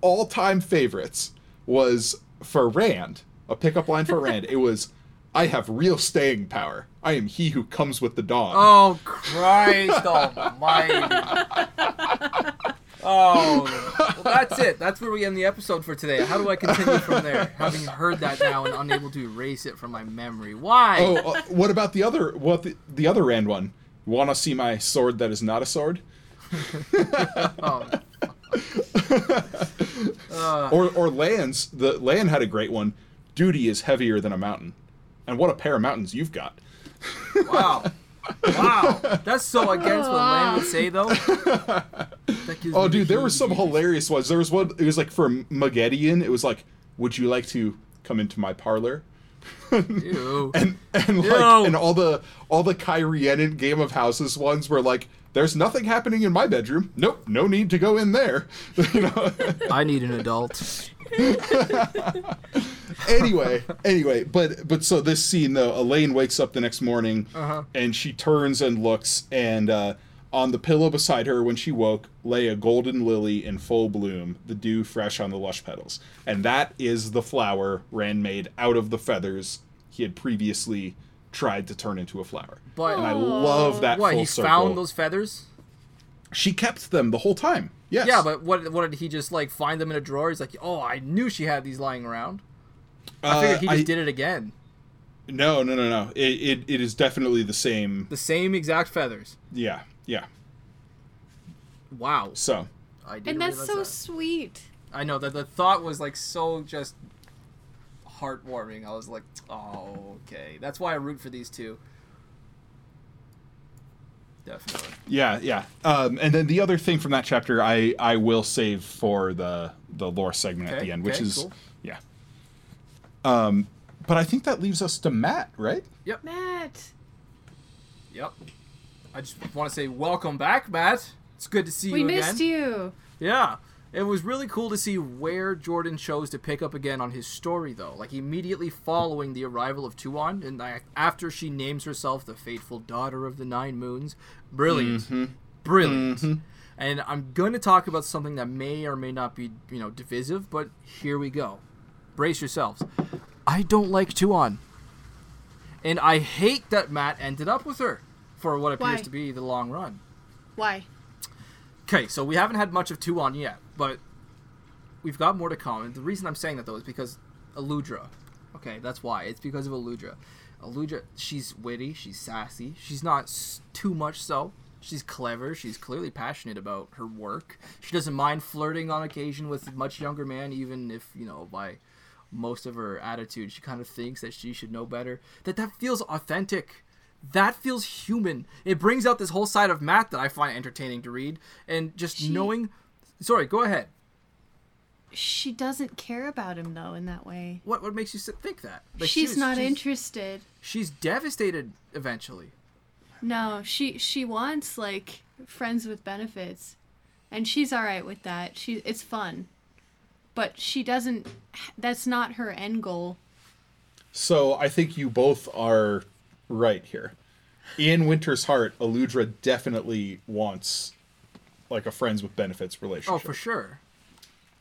all-time favorites was for Rand, a pickup line for Rand. It was, "I have real staying power. I am he who comes with the dawn." Oh Christ Almighty! Oh, well, that's it. That's where we end the episode for today. How do I continue from there? Having heard that now and unable to erase it from my memory. Why? Oh, uh, what about the other? What the, the other Rand one? Want to see my sword that is not a sword? Oh. Uh, Or or Lan's the Lan had a great one. Duty is heavier than a mountain, and what a pair of mountains you've got. wow. Wow. That's so against what Lan would say, though. Oh, dude, there were some hilarious ones. There was one. It was like for Maighdin. It was like, "Would you like to come into my parlor?" Ew. and and Ew. like and all the all the Cairhienin Game of Houses ones were like, "There's nothing happening in my bedroom. Nope, no need to go in there." you know. I need an adult. anyway, anyway, but but so this scene though, Elayne wakes up the next morning Uh-huh. and she turns and looks, and uh, on the pillow beside her when she woke lay a golden lily in full bloom, the dew fresh on the lush petals, and that is the flower Rand made out of the feathers he had previously tried to turn into a flower. But And I love that what? He circle. found those feathers. She kept them the whole time. Yes. Yeah, but what? What did he just like find them in a drawer? He's like, oh, I knew she had these lying around. I figured he Uh, just I- did it again. No, no, no, no. It, it, it is definitely the same. The same exact feathers. Yeah, yeah. Wow. So, I didn't And that's so that. sweet. I know that the thought was like so just heartwarming. I was like, oh, okay. That's why I root for these two. Definitely. Yeah, yeah. Um, and then the other thing from that chapter, I I will save for the the lore segment at Okay, the end, which okay, is cool. yeah. Um, but I think that leaves us to Mat, right? Yep. Mat. Yep. I just want to say welcome back, Mat. It's good to see We you again. missed you. Yeah. It was really cool to see where Jordan chose to pick up again on his story, though. Like immediately following the arrival of Tuon, and like, after she names herself the faithful daughter of the Nine Moons, brilliant, Mm-hmm. brilliant. And I'm going to talk about something that may or may not be, you know, divisive, but here we go. Brace yourselves. I don't like Tuon, and I hate that Mat ended up with her for what appears Why? to be the long run. Why? Okay, so we haven't had much of Tuon yet, but we've got more to come. And the reason I'm saying that though is because Aludra. Okay, that's why. It's because of Aludra. Aludra, she's witty, she's sassy. She's not s- too much so. She's clever. She's clearly passionate about her work. She doesn't mind flirting on occasion with a much younger man, even if you know by most of her attitude she kind of thinks that she should know better. That that feels authentic. That feels human. It brings out this whole side of Mat that I find entertaining to read, and just She- knowing. Sorry, go ahead. She doesn't care about him though in that way. What what makes you think that? Like, she she's was- not she's- interested. She's devastated eventually. No, she she wants like friends with benefits, and she's all right with that. She it's fun, but she doesn't. That's not her end goal. So I think you both are right here. In Winter's Heart, Aludra definitely wants like a friends with benefits relationship. Oh, for sure.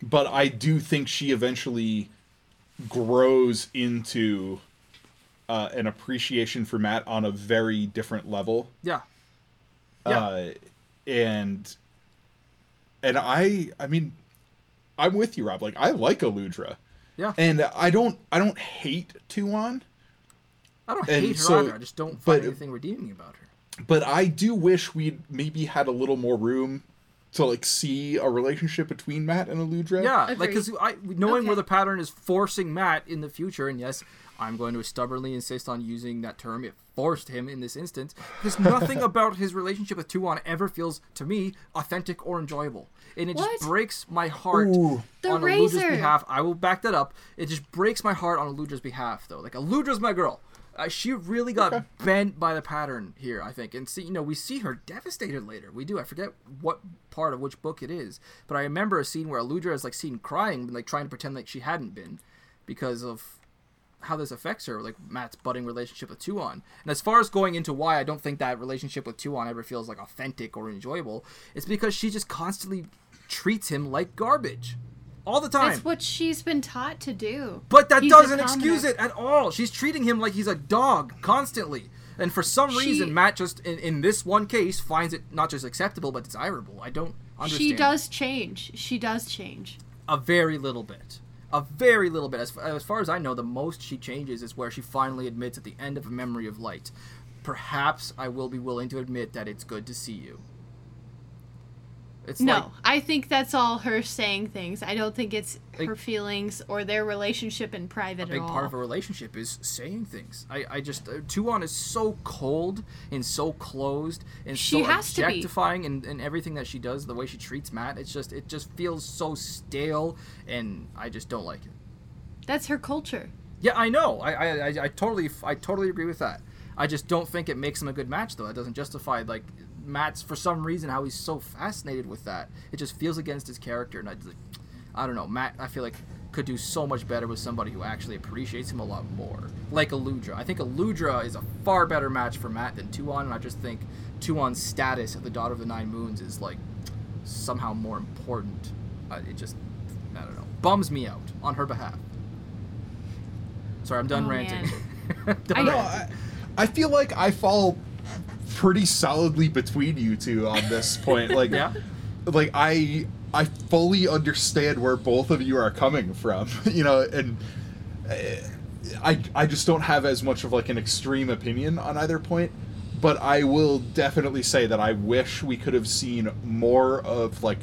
But I do think she eventually grows into uh, an appreciation for Mat on a very different level. Yeah. Yeah. Uh, and and I I mean I'm with you, Rob. Like I like Aludra. Yeah. And I don't I don't hate Tuon. I don't and hate her so- either. I just don't but- find anything redeeming about her. but I do wish we'd maybe had a little more room to like see a relationship between Mat and Aludra. Yeah, like because I knowing where the pattern is forcing Mat in the future, and yes, I'm going to stubbornly insist on using that term. It forced him in this instance because nothing about his relationship with Tuon ever feels to me authentic or enjoyable, and it What? just breaks my heart Ooh. The on Aludra's razor. behalf. I will back that up. It just breaks my heart on Aludra's behalf, though. Like Aludra's my girl. Uh, she really got bent by the pattern here, I think. And see, you know, we see her devastated later. We do. I forget what part of which book it is, but I remember a scene where Aludra is like seen crying, and, like trying to pretend like she hadn't been, because of how this affects her, like Mat's budding relationship with Tuon. And as far as going into why I don't think that relationship with Tuon ever feels like authentic or enjoyable, it's because she just constantly treats him like garbage, all the time. That's what she's been taught to do. But that He's doesn't excuse it at all. She's treating him like he's a dog constantly. And for some She- reason, Mat just, in, in this one case, finds it not just acceptable, but desirable. I don't understand. She does change. She does change. A very little bit. A very little bit. As, as far as I know, the most she changes is where she finally admits at the end of A Memory of Light. Perhaps I will be willing to admit that it's good to see you. It's No, like, I think that's all her saying things. I don't think it's Like- her feelings or their relationship in private a big part of a relationship is saying things. I, I just uh, Tuon is so cold and so closed and She so has to be. objectifying in, in everything that she does, the way she treats Mat. It's just it just feels so stale, and I just don't like it. That's her culture. Yeah, I know. I, I, I, I totally I totally agree with that. I just don't think it makes him a good match though. It doesn't justify like Mat's for some reason how he's so fascinated with that. It just feels against his character, and I just, I don't know. Mat, I feel like could do so much better with somebody who actually appreciates him a lot more, like Aludra. I think Aludra is a far better match for Mat than Tuon, and I just think Tuon's status of the Daughter of the Nine Moons is like somehow more important. Uh, it just, I don't know, bums me out on her behalf. Sorry, I'm done Oh, ranting. Done I- No, ranting. I, I feel like I fall pretty solidly between you two on this point. Like, Yeah. like I I fully understand where both of you are coming from. You know, and uh, I I just don't have as much of like an extreme opinion on either point. But I will definitely say that I wish we could have seen more of like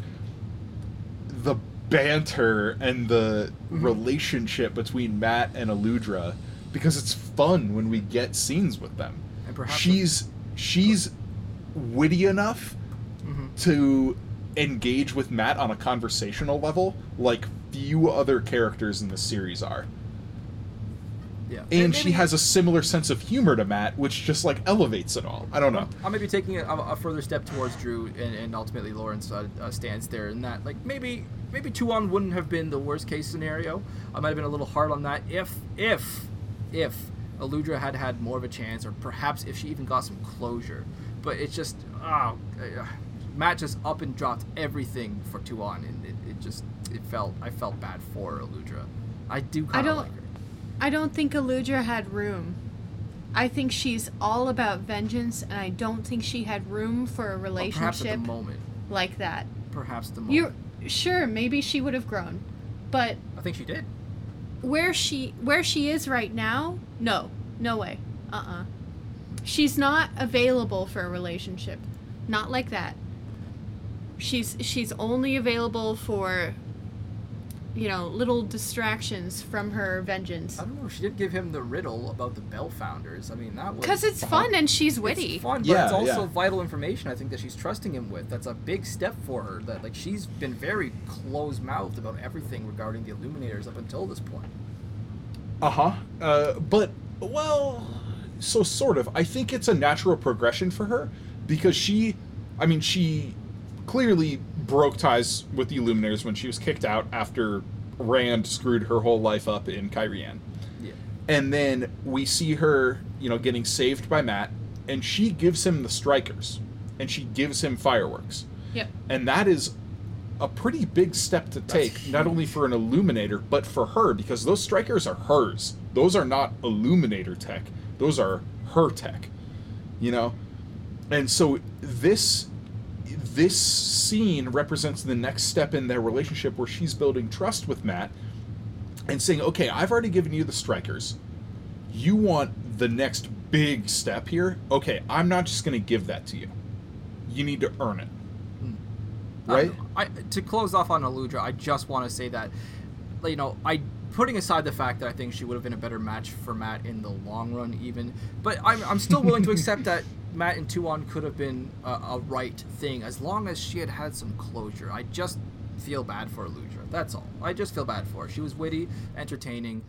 the banter and the relationship between Mat and Aludra because it's fun when we get scenes with them. And perhaps she's she's witty enough Mm-hmm. to engage with Mat on a conversational level like few other characters in the series are. yeah. And maybe- she has a similar sense of humor to Mat, which just like elevates it all. I don't know. I may be taking a, a further step towards Drew and, and ultimately Lawrence uh, uh, stance there in that like maybe maybe Tuon wouldn't have been the worst case scenario. I might have been a little hard on that if if if Aludra had had more of a chance or perhaps if she even got some closure. But it's just oh, uh, Mat just up and dropped everything for Tuon and it, it just it felt I felt bad for Aludra. I do kind of don't- like her. I don't think Aludra had room. I think she's all about vengeance, and I don't think she had room for a Or perhaps at relationship the moment. like that. Perhaps the moment. You sure maybe she would have grown, but I think she did. Where she where she is right now, no, no way. Uh uh She's not available for a relationship. Not like that. She's she's only available for you know, little distractions from her vengeance. I don't know. She did give him the riddle about the Bell founders. I mean, that was Because it's fun and she's witty. It's fun, but Yeah, it's also yeah. vital information. I think that she's trusting him with. That's a big step for her. That like she's been very close mouthed about everything regarding the Illuminators up until this point. Uh-huh. Uh But well, so sort of. I think it's a natural progression for her because she, I mean, she clearly broke ties with the Illuminators when she was kicked out after Rand screwed her whole life up in Cairhien. Yeah. And then we see her, you know, getting saved by Mat, and she gives him the strikers, and she gives him fireworks. Yep. And that is a pretty big step to take, not only for an illuminator, but for her, because those strikers are hers. Those are not illuminator tech. Those are her tech. You know? And so this this scene represents the next step in their relationship where she's building trust with Mat and saying, Okay, I've already given you the strikers. You want the next big step here? Okay, I'm not just gonna give that to you. You need to earn it. Hmm. Right? I, I, to close off on Aludra, I just want to say that, you know, I putting aside the fact that I think she would have been a better match for Mat in the long run, even, but I'm, I'm still willing to accept that Mat and Tuon could have been a, a right thing as long as she had had some closure. I just feel bad for Aludra. That's all. I just feel bad for her. She was witty, entertaining,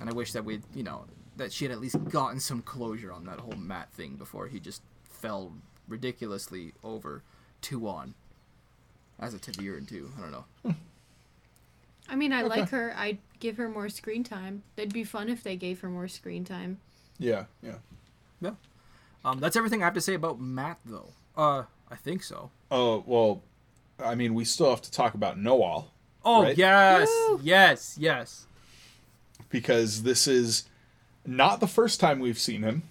and I wish that we'd, you know, that she had at least gotten some closure on that whole Mat thing before he just fell ridiculously over Tuon as a ta'veren too. I don't know. Hmm. I mean, I like her. I'd give her more screen time. It'd be fun if they gave her more screen time. Yeah, yeah. Yeah. Um, that's everything I have to say about Mat, though. Uh, I think so. Oh well, I mean, we still have to talk about Noal Oh Right? yes, Woo! yes, yes. because this is not the first time we've seen him,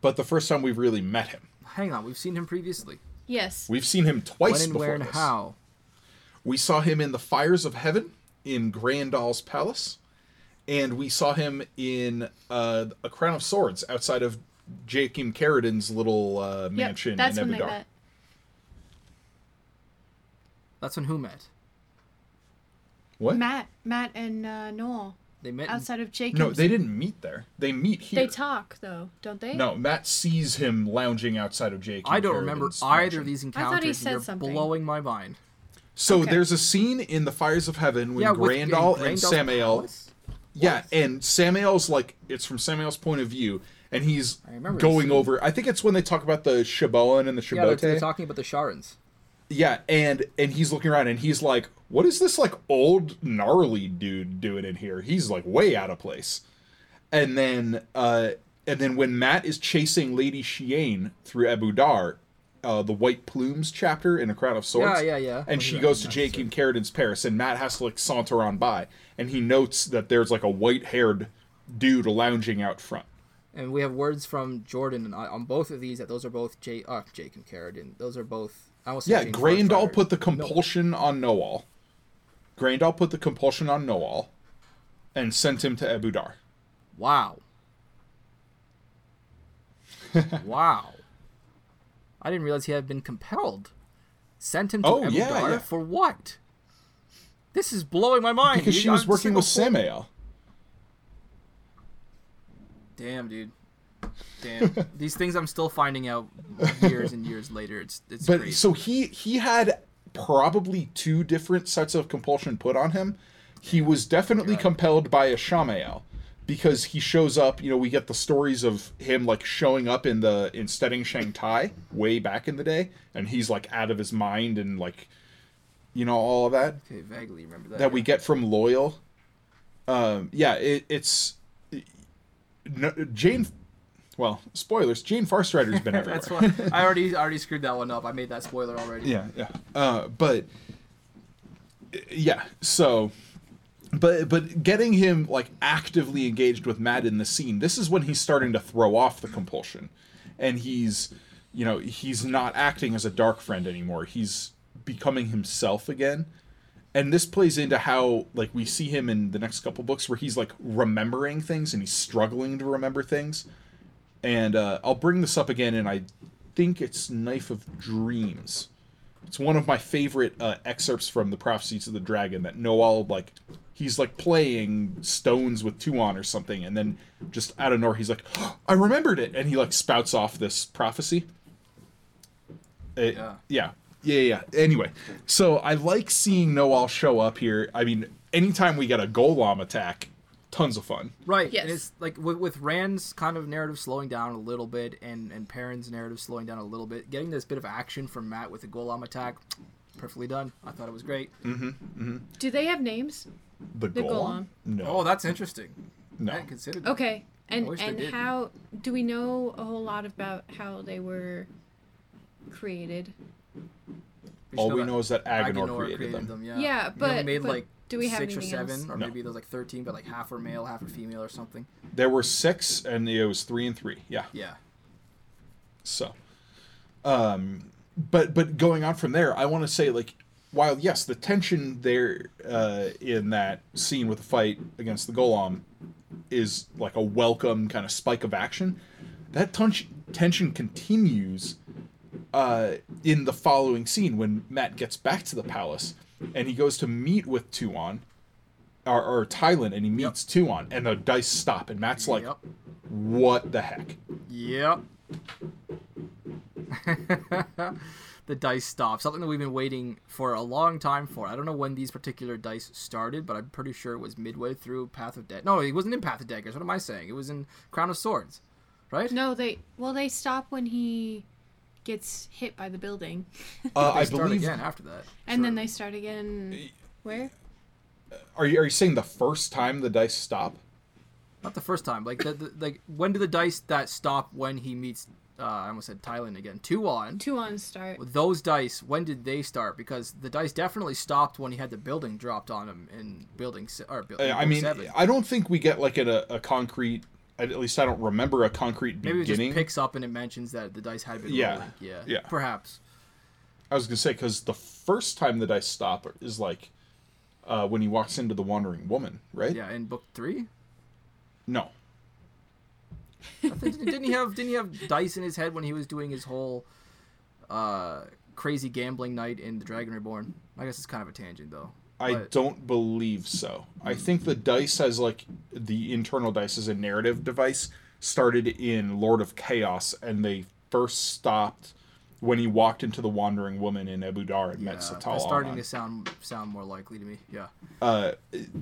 but the first time we've really met him. Hang on, we've seen him previously. Yes. We've seen him twice when and before where and this. how? We saw him in the Fires of Heaven in Graendal's palace, and we saw him in uh, a Crown of Swords outside of Jaichim Carridin's little uh, Yep. mansion That's in when they met. That's when who met? What? Mat, Mat, and uh, Noal They met. in- outside of Jacob's. No, they didn't meet there. They meet here. They talk though, don't they? No, Mat sees him lounging outside of Jaichim. I don't remember Carridin's either of these encounters. I thought he said You're something. blowing my mind. So Okay. there's a scene in the Fires of Heaven when yeah, with- in Graendal and Graendal's Samael. palace? Yeah, and Samael's like it's from Samael's point of view, and he's going over. I think it's when they talk about the Shaboan and the Yeah, they're, talking about the Sharans. Yeah, and and he's looking around and he's like, "What is this like old gnarly dude doing in here? He's like way out of place." And then uh and then when Mat is chasing Lady Shiaine through Ebou Dar, uh the White Plumes chapter in A Crown of Swords. Yeah, yeah, yeah. And Oh, she goes to nice. Jaichim Carridin's Paris and Mat has to like saunter on by and he notes that there's like a white-haired dude lounging out front. And we have words from Jordan on both of these that those are both J, uh, Jake and Carradine. Those are both. I almost Yeah, Farfighters. put the compulsion on Noal. Graendal put the compulsion on Noal and sent him to Ebou Dar. Wow. wow. I didn't realize he had been compelled. Sent him to Oh, Abu yeah, yeah. for what? This is blowing my mind. Because she was I'm working with Samael. Damn, dude. Damn. These things I'm still finding out years and years later. It's it's But crazy. so he he had probably two different sets of compulsion put on him. He was definitely Right. compelled by a Shamael because he shows up, you know, we get the stories of him like showing up in the in Stedding Shangtai way back in the day and he's like out of his mind and like you know all of that. okay, vaguely remember that. that we get from Loial. Um, yeah, it, it's no, Jain. Well, spoilers. Jain Farstrider's been everywhere. That's what I already already screwed that one up. I made that spoiler already. yeah, yeah. Uh, but yeah, so but but getting him like actively engaged with Mat in the scene, this is when he's starting to throw off the compulsion, and he's you know he's not acting as a dark friend anymore. He's becoming himself again. And this plays into how like we see him in the next couple books where he's like remembering things and he's struggling to remember things. And uh, I'll bring this up again, and I think it's Knife of Dreams. It's one of my favorite uh, excerpts from the Prophecies of the Dragon that Noal like he's like playing stones with Tuon or something, and then just out of nowhere he's like, oh, "I remembered it," and he like spouts off this prophecy. It- Yeah. yeah, yeah, yeah. Anyway, so I like seeing Noal show up here. I mean, anytime we get a gholam attack, tons of fun. Right. Yes. And it's like with, with Rand's kind of narrative slowing down a little bit and, and Perrin's narrative slowing down a little bit, getting this bit of action from Mat with the gholam attack, perfectly done. I thought it was great. Mm-hmm. mm-hmm. Do they have names? The, The gholam? gholam. No, Oh, that's interesting. no. I hadn't considered that. Okay. And wish they and how do we know a whole lot about how they were created? We All we know is that Aginor, created, them. Yeah. Yeah, He only but- made but like do we have six or anything else? seven, or No. maybe there's like thirteen, but like half are male, half are female, or something. There were six, and it was three and three. Yeah. Yeah. So, um, but but going on from there, I want to say like, while yes, the tension there uh, in that scene with the fight against the gholam is like a welcome kind of spike of action. That tension tension continues uh, in the following scene when Mat gets back to the palace and he goes to meet with Tuon. Or, or Tylin, and he meets Tuon, and the dice stop, and Mat's like, yep. "What the heck?" Yep. the dice stop. Something that we've been waiting for a long time for. I don't know when these particular dice started, but I'm pretty sure it was midway through Path of Dead. No, it wasn't in Path of Daggers. What am I saying? It was in Crown of Swords, right? No, they well they stop when he gets hit by the building, Uh, They I start believe again after that. and then they start again. Where? Are you are you saying the first time the dice stop? Not the first time. Like the, the like when do the dice that stop when he meets? Uh, I almost said Thailand again. Tuon. Two on start. Those dice. When did they start? Because the dice definitely stopped when he had the building dropped on him in building se- or building. Uh, I mean, seven. I don't think we get like a, a concrete. At least I don't remember a concrete Maybe it just beginning. picks up and it mentions that the dice had been Yeah. rolling. Yeah. Yeah. Perhaps. I was gonna say because the first time the dice stop is like uh, when he walks into the wandering woman, right? Yeah. In book three, No. Think, didn't he have didn't he have dice in his head when he was doing his whole uh, crazy gambling night in the Dragon Reborn? I guess it's kind of a tangent though. I But- don't believe so. I think the dice as like the internal dice as a narrative device started in Lord of Chaos, and they first stopped when he walked into the Wandering Woman in Ebou Dar and Yeah, met Setalle. that's starting to sound sound more likely to me. Yeah. uh,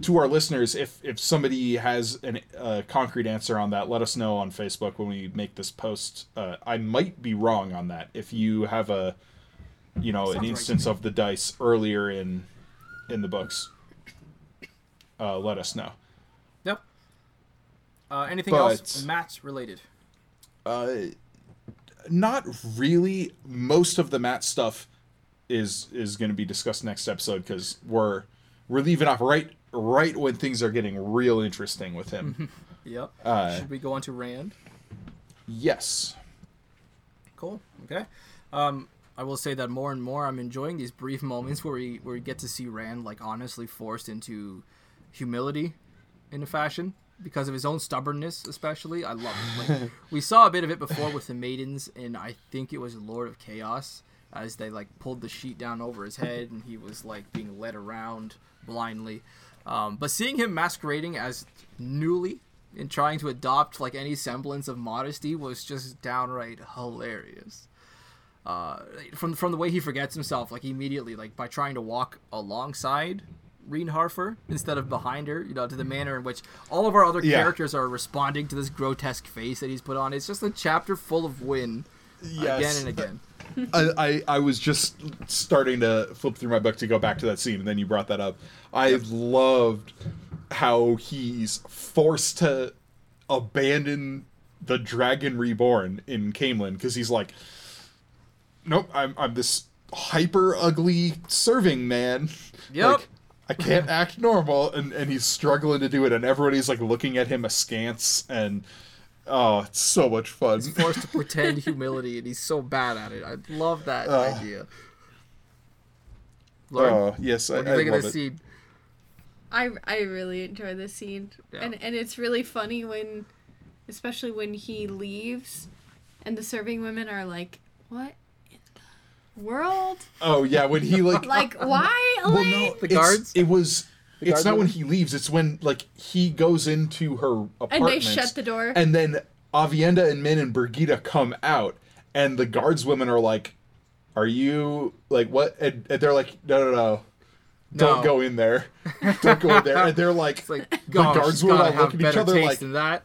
to our listeners, if if somebody has a uh, concrete answer on that, let us know on Facebook when we make this post. Uh, I might be wrong on that. If you have a, you know, Sounds an instance me. of the dice earlier in, in the books, uh, let us know. Yep. Uh, anything But- else match related? Uh, not really. Most of the Mat stuff is is going to be discussed next episode because we're we're leaving off right right when things are getting real interesting with him. Yep. Uh, Should we go on to Rand? yes. Cool. Okay. Um, I will say that more and more I'm enjoying these brief moments where we where we get to see Rand like honestly forced into humility in a fashion because of his own stubbornness, especially. I love it. Like, we saw a bit of it before with the maidens, and I think it was Lord of Chaos as they like pulled the sheet down over his head and he was like being led around blindly. Um, but seeing him masquerading as newly and trying to adopt like any semblance of modesty was just downright hilarious uh, from from the way he forgets himself, like immediately, like by trying to walk alongside Reene Harfor instead of behind her, you know, to the manner in which all of our other Yeah. characters are responding to this grotesque face that he's put on. It's just a chapter full of win again and again. I, I, I was just starting to flip through my book to go back to that scene, and then you brought that up. I loved how he's forced to abandon the Dragon Reborn in Caemlyn because he's like, nope, I'm, I'm this hyper ugly serving man. Yep. Like, I can't act normal, and, and he's struggling to do it, and everybody's like looking at him askance, and oh, it's so much fun. He's forced to pretend humility, and he's so bad at it. I love that Uh. idea. Lauren, Oh yes, I, what do you I think love of this it. scene? I I really enjoy this scene, Yeah. and and it's really funny when, especially when he leaves, and the serving women are like What in the world? Oh yeah, when he like Like, why, well no, The guards? It was. The it's guard not when he leaves. It's when like he goes into her apartment and they shut the door. and then Aviendha and Min and Birgitte come out, and the guardswomen are like, "Are you like what?" And, and they're like, "No, no, no, don't No. go in there, don't go in there." And they're like, It's like, the gosh, guards she's were like have looking at each other like, that.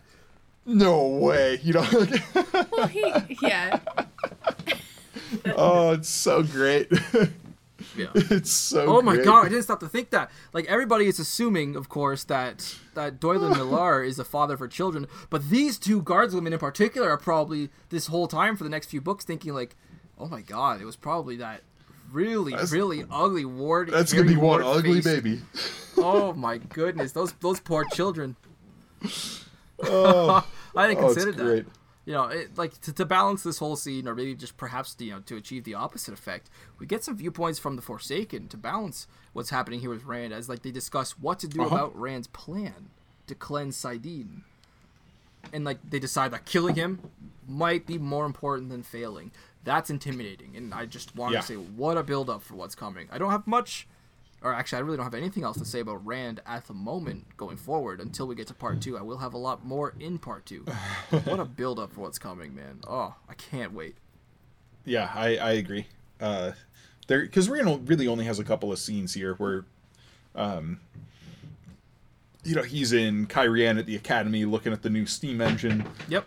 "No way," you know. Like, well, he, yeah. Oh, it's so great. Yeah. it's so. Oh my great. god, I didn't stop to think that. Like everybody is assuming, of course, that that Doilan Mellar is the father for children, but these two guardswomen in particular are probably this whole time for the next few books thinking like, oh my god, it was probably that really, That's- really ugly ward. That's gonna be hairy one ugly face. baby. Oh my goodness, those those poor children. Oh, I didn't oh consider that. You know, it, like to, to balance this whole scene, or maybe just perhaps you know to achieve the opposite effect, we get some viewpoints from the Forsaken to balance what's happening here with Rand, as like they discuss what to do Uh-huh. about Rand's plan to cleanse saidin, and like they decide that killing him might be more important than failing. That's intimidating, and I just want Yeah. to say what a build up for what's coming. I don't have much. Or actually, I really don't have anything else to say about Rand at the moment going forward until we get to part two. I will have a lot more in part two. what a build up for what's coming, man. Oh, I can't wait. Yeah, I, I agree. Uh, there because Rand really only has a couple of scenes here where, um, you know, he's in Cairhien at the academy looking at the new steam engine, Yep.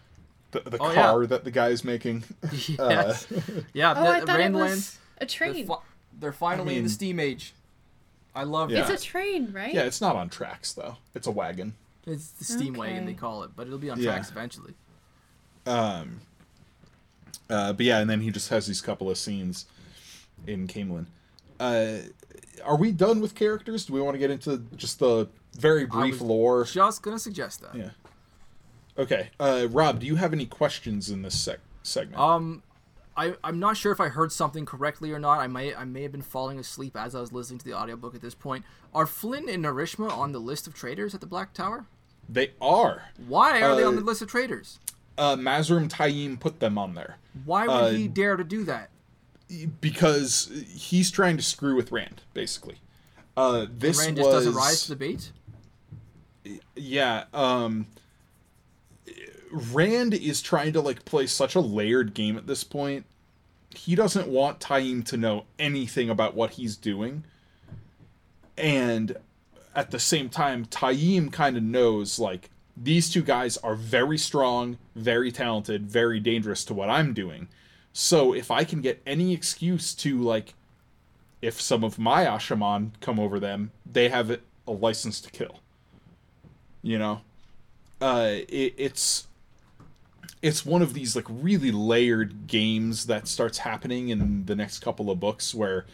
the, the Oh, yeah. car that the guy's making. Yes. yeah. Oh, the, I thought it was lands. a They're, train. fi- they're finally I in the steam age. I love Yeah. It's a train, right? yeah, it's not on tracks though. It's a wagon. It's the steam wagon they call it, but it'll be on Yeah. tracks eventually. Um, uh, but yeah, and then he just has these couple of scenes in Caemlyn. Uh, are we done with characters? Do we want to get into just the very brief was lore? Just gonna suggest that. Yeah. Okay, uh, Rob, do you have any questions in this sec- segment? Um, I I'm not sure if I heard something correctly or not. I may I may have been falling asleep as I was listening to the audiobook at this point. Are Flinn and Narishma on the list of traitors at the Black Tower? they are. Why are they on Uh, the list of traitors? Uh, Mazrim Taim put them on there Why would uh, he dare to do that? because he's trying to screw with Rand, basically. Uh, this Rand just was doesn't rise to the bait. yeah. Um, Rand is trying to like play such a layered game at this point. He doesn't want Taim to know anything about what he's doing, and at the same time, Taim kind of knows like these two guys are very strong, very talented, very dangerous to what I'm doing. So if I can get any excuse to like, if some of my Asha'man come over them, they have a license to kill. You know, uh, it, it's it's one of these like really layered games that starts happening in the next couple of books where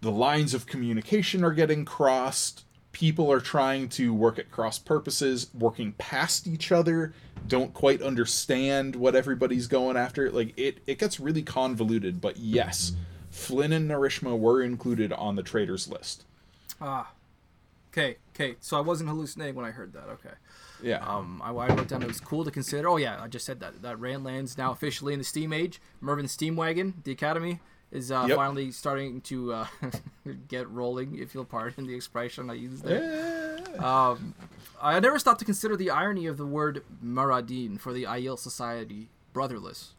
the lines of communication are getting crossed people are trying to work at cross purposes working past each other don't quite understand what everybody's going after like it it gets really convoluted but yes flinn and narishma were included on the traders list Ah. Okay, okay. So I wasn't hallucinating when I heard that. Okay. yeah Um, I, I wrote down it was cool to consider. Oh yeah, I just said that. That Rand lands now officially in the Steam Age. Mervyn Steam Wagon, the Academy, is uh, Yep. finally starting to uh, get rolling. If you'll pardon the expression I used there. Yeah. Um, I never stopped to consider the irony of the word Mera'din for the Aiel Society brotherless,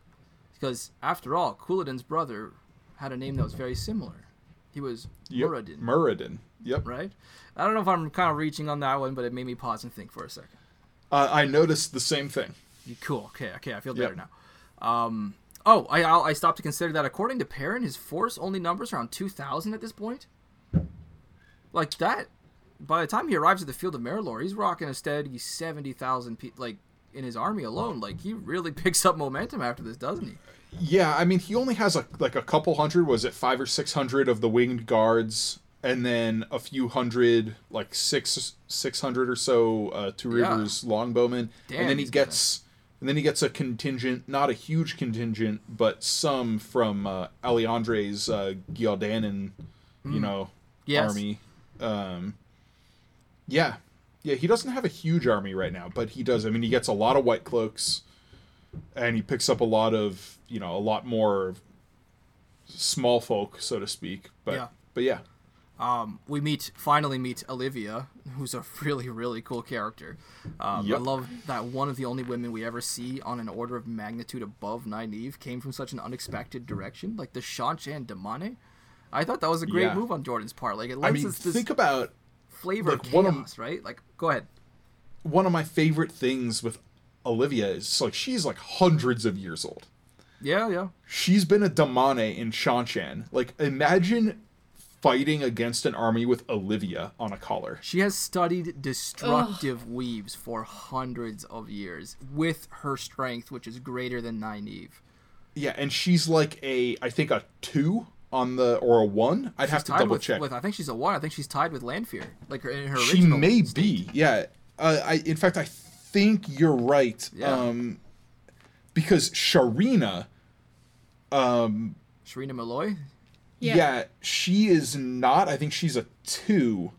because after all, Couladin's brother had a name that was very similar. He was yep. Muradin, Muradin. Yep. right? I don't know if I'm kind of reaching on that one, but it made me pause and think for a second. Uh, I noticed the same thing. Cool. Okay. Okay. I feel Yep. better now. Um. Oh, I I'll, I stopped to consider that according to Perrin, his force only numbers around two thousand at this point. Like that. By the time he arrives at the field of Merrilor, he's rocking a steady seventy thousand people, like in his army alone. Like he really picks up momentum after this, doesn't he? Yeah, I mean, he only has a like a couple hundred. Was it five or six hundred of the winged guards, and then a few hundred, like six six hundred or so, uh, Two Yeah. Rivers longbowmen, Damn, and then he gets, and then he gets a contingent, not a huge contingent, but some from uh, Alliandre's uh, Ghealdanin, you know, Hmm. Yes. army. Um, yeah, yeah, he doesn't have a huge army right now, but he does. I mean, he gets a lot of white cloaks. And he picks up a lot of you know a lot more small folk, so to speak. But Yeah. but yeah, Um, we meet finally meet Alivia, who's a really really cool character. Um, I love that one of the only women we ever see on an order of magnitude above Nynaeve came from such an unexpected direction, like the Seanchan Damane. I thought that was a great Yeah. move on Jordan's part. Like it I lends mean, us this think about flavor like, one of- chaos, right? Like, go ahead. one of my favorite things with Alivia is like she's like hundreds of years old. Yeah, yeah. She's been a Damane in Seanchan. Like imagine fighting against an army with Alivia on a collar. She has studied destructive weaves for hundreds of years with her strength, which is greater than Nynaeve. Yeah, and she's like a I think a two on the or a one. I'd have to double with, check. with I think she's a one. I think she's tied with Lanfear, like her in her she may state. be. Yeah. Uh, I in fact I think you're right. Yeah. Um because Sharina Sharina Melloy. Yeah. yeah, she is not. I think she's a two.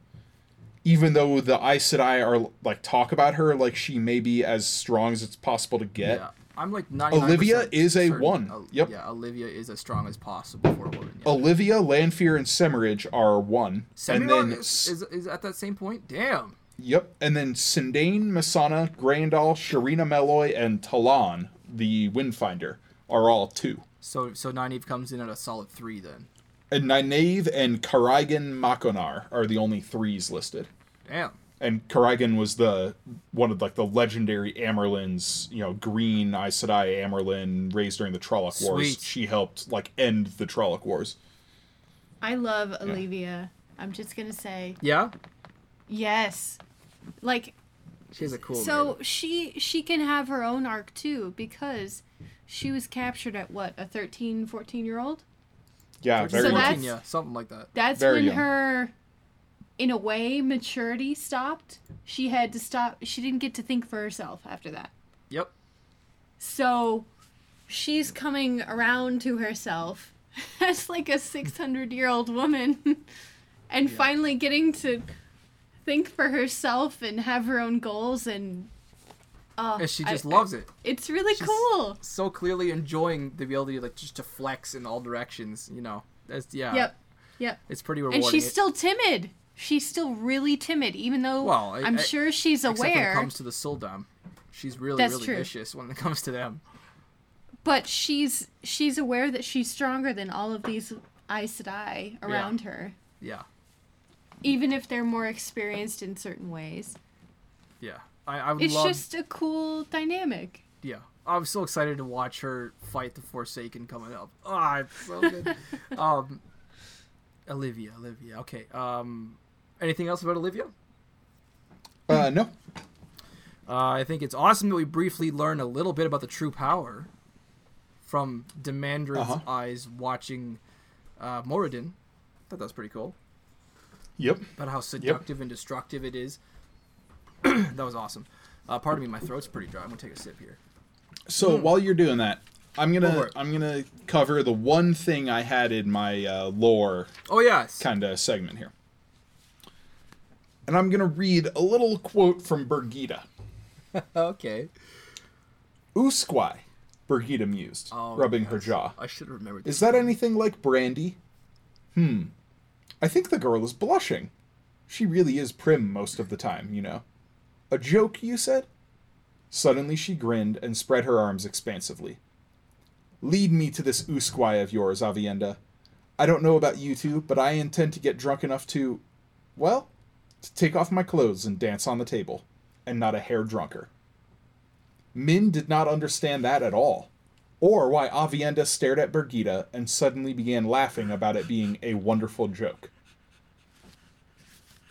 Even though the Aes Sedai are like talk about her like she may be as strong as it's possible to get. Yeah, I'm like 99 Alivia is a one. Yep. Yeah, Alivia is as strong as possible for a woman. Yeah. Alivia, Lanfear, and Semirhage are one, and then is, is, is at that same point. Damn. Yep, and then Cyndane, Mesaana, Graendal, Sharina Melloy, and Talaan, the Windfinder, are all two. So so Nynaeve comes in at a solid three then. And Nynaeve and Caraighan Maconar are the only threes listed. Damn. and Caraighan was the one of like the legendary Amerlins, you know, green Aes Sedai Amyrlin raised during the Trolloc Wars. Sweet. She helped like end the Trolloc Wars. I love Alivia. I'm just gonna say Yeah. Yes. Like She has a cool. so name. she she can have her own arc too because she was captured at what a 13 14 year old Yeah, very So much. that's- yeah, something like that. that's Very when young. her in a way maturity stopped she had to stop she didn't get to think for herself after that Yep. so she's coming around to herself as like a 600 year old woman and Yeah. finally getting to think for herself and have her own goals and oh, And she just I- loves it. it's really She's cool So clearly enjoying the ability like just to flex in all directions. You know. That's yeah. yep yep It's pretty rewarding. and she's It- still timid she's still really timid even though Well, I- i'm I- sure she's except when it aware comes to the sul'dam. She's really That's really true. vicious when it comes to them. but she's she's aware that she's stronger than all of these Aes Sedai around her Yeah. Even if they're more experienced in certain ways Yeah. I, I would It's love. just a cool dynamic. Yeah. I'm so excited to watch her fight the Forsaken coming up. Ah, it's so good. um, Alivia, Alivia. Okay. Um, anything else about Alivia? Uh, no. Uh, I think it's awesome that we briefly learn a little bit about the true power from Demandred's Uh-huh. eyes watching uh, Moridin. thought that was pretty cool. Yep. About how seductive and destructive it is. that was awesome. Uh, pardon me, my throat's pretty dry. I'm gonna take a sip here. So while you're doing that, I'm gonna it. I'm gonna cover the one thing I had in my uh, lore Oh yes. kind of segment here, and I'm gonna read a little quote from Birgitte. okay. Oosquai, Birgitte mused, Oh, rubbing her jaw. I should have remembered. Is this. that anything like Brandy? Hmm. I think the girl is blushing. She really is prim most of the time, you know. A joke, you said? Suddenly she grinned and spread her arms expansively. Lead me to this Oosquai of yours, Aviendha. I don't know about you two, but I intend to get drunk enough to, well, to take off my clothes and dance on the table, and not a hair drunker. Min did not understand that at all or why Aviendha stared at Birgitte and suddenly began laughing about it being a wonderful joke.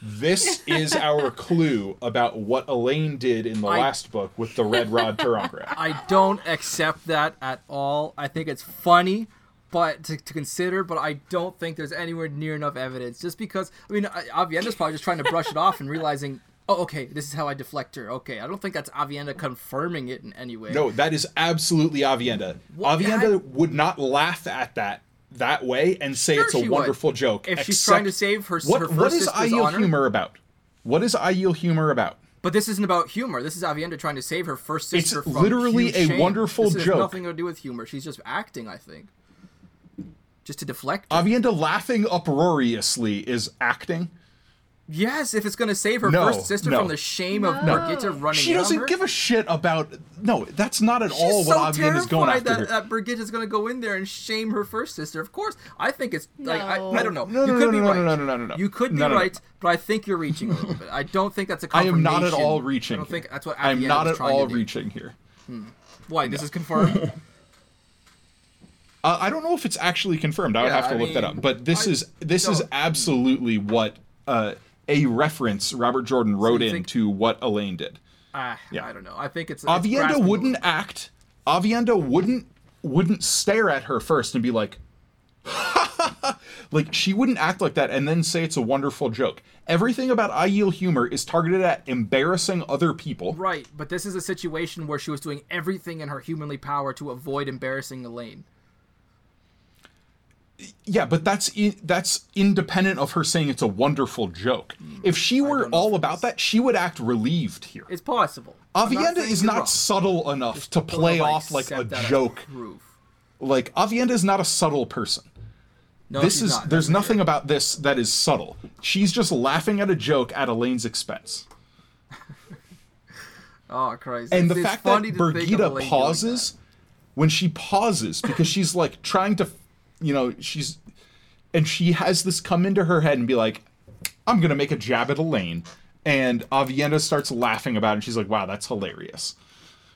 This is our clue about what Elayne did in the I- last book with the Red Rod Ter'angreal. I don't accept that at all. I think it's funny, but to, to consider, but I don't think there's anywhere near enough evidence. Just because, I mean, Aviendha's probably just trying to brush it off and realizing, oh, okay, this is how I deflect her. Okay, I don't think that's Aviendha confirming it in any way. No, that is absolutely Aviendha. What- Aviendha would not laugh at that that way and say Sure it's a she would. wonderful joke. If she's trying to save her, what, her what is Aiel honor, humor about? What is Aiel humor about? But this isn't about humor. This is Aviendha trying to save her first It's sister from literally a shame. wonderful this has joke. nothing to do with humor. She's just acting, I think. Just to deflect. it. Aviendha laughing uproariously is acting. Yes, if it's going to save her No, first sister no. from the shame of No. Birgitte running She doesn't her. give a shit about. No, that's not at She's all so what is going terrified after. that, her. that Birgitte is going to go in there and shame her first sister. Of course, I think it's like I, No. I don't know. No, you no, could no, be no, right. no, no, no, no, no. You could be No, no, no. right, but I think you're reaching a little bit. I don't think that's a I am confirmation. not at all reaching. I don't think here. that's what I am Aviendha not was at trying all to do. reaching here. Why? This is confirmed. Uh, I don't know if it's actually confirmed. I would Yeah, have to I look that mean, up. But this I is this is absolutely what uh, a reference Robert Jordan wrote you in think- to what Elayne did. Ah, Yeah. I don't know. I think it's, it's Aviendha a wouldn't act. Aviendha wouldn't wouldn't stare at her first and be like, like she wouldn't act like that and then say it's a wonderful joke. Everything about Aiel humor is targeted at embarrassing other people. Right, but this is a situation where she was doing everything in her humanly power to avoid embarrassing Elayne. Yeah, but that's in, that's independent of her saying it's a wonderful joke. Mm. If she were don't know all about that, she would act relieved here. It's possible. I'm not Aviendha is not wrong. subtle enough to play if off like a accept that as joke. proof. Like Aviendha is not a subtle person. No, this she's is not. there's That's nothing sure. about this that is subtle. She's just laughing at a joke at Elayne's expense. Oh Christ! And It's- the it's fact that to think of Birgitte pauses when she pauses because she's like trying to you know, she's and she has this come into her head and be like, I'm gonna make a jab at Elayne. And Aviendha starts laughing about it and she's like, Wow, that's hilarious.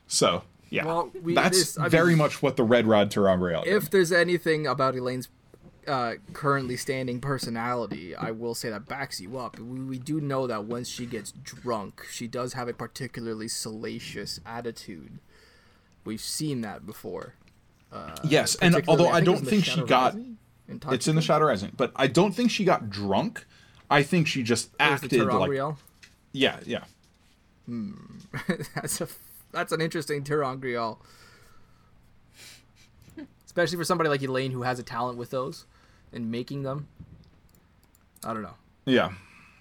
So yeah. Well, we- that's this- very mean, much what the Red Rod Ter'angreal that. If there's anything about Elayne's uh, currently standing personality, I will say that backs you up. We, we do know that once she gets drunk, she does have a particularly salacious attitude. We've seen that before. Yes, and although I, think don't it's in the think she got In it's in the? Shadow Rising, but I don't think she got drunk. I think she just Or is it acted like Ter'angreal? yeah, yeah. that's a that's an interesting Ter'angreal. Especially for somebody like Elayne who has a talent with those and making them. I don't know. Yeah.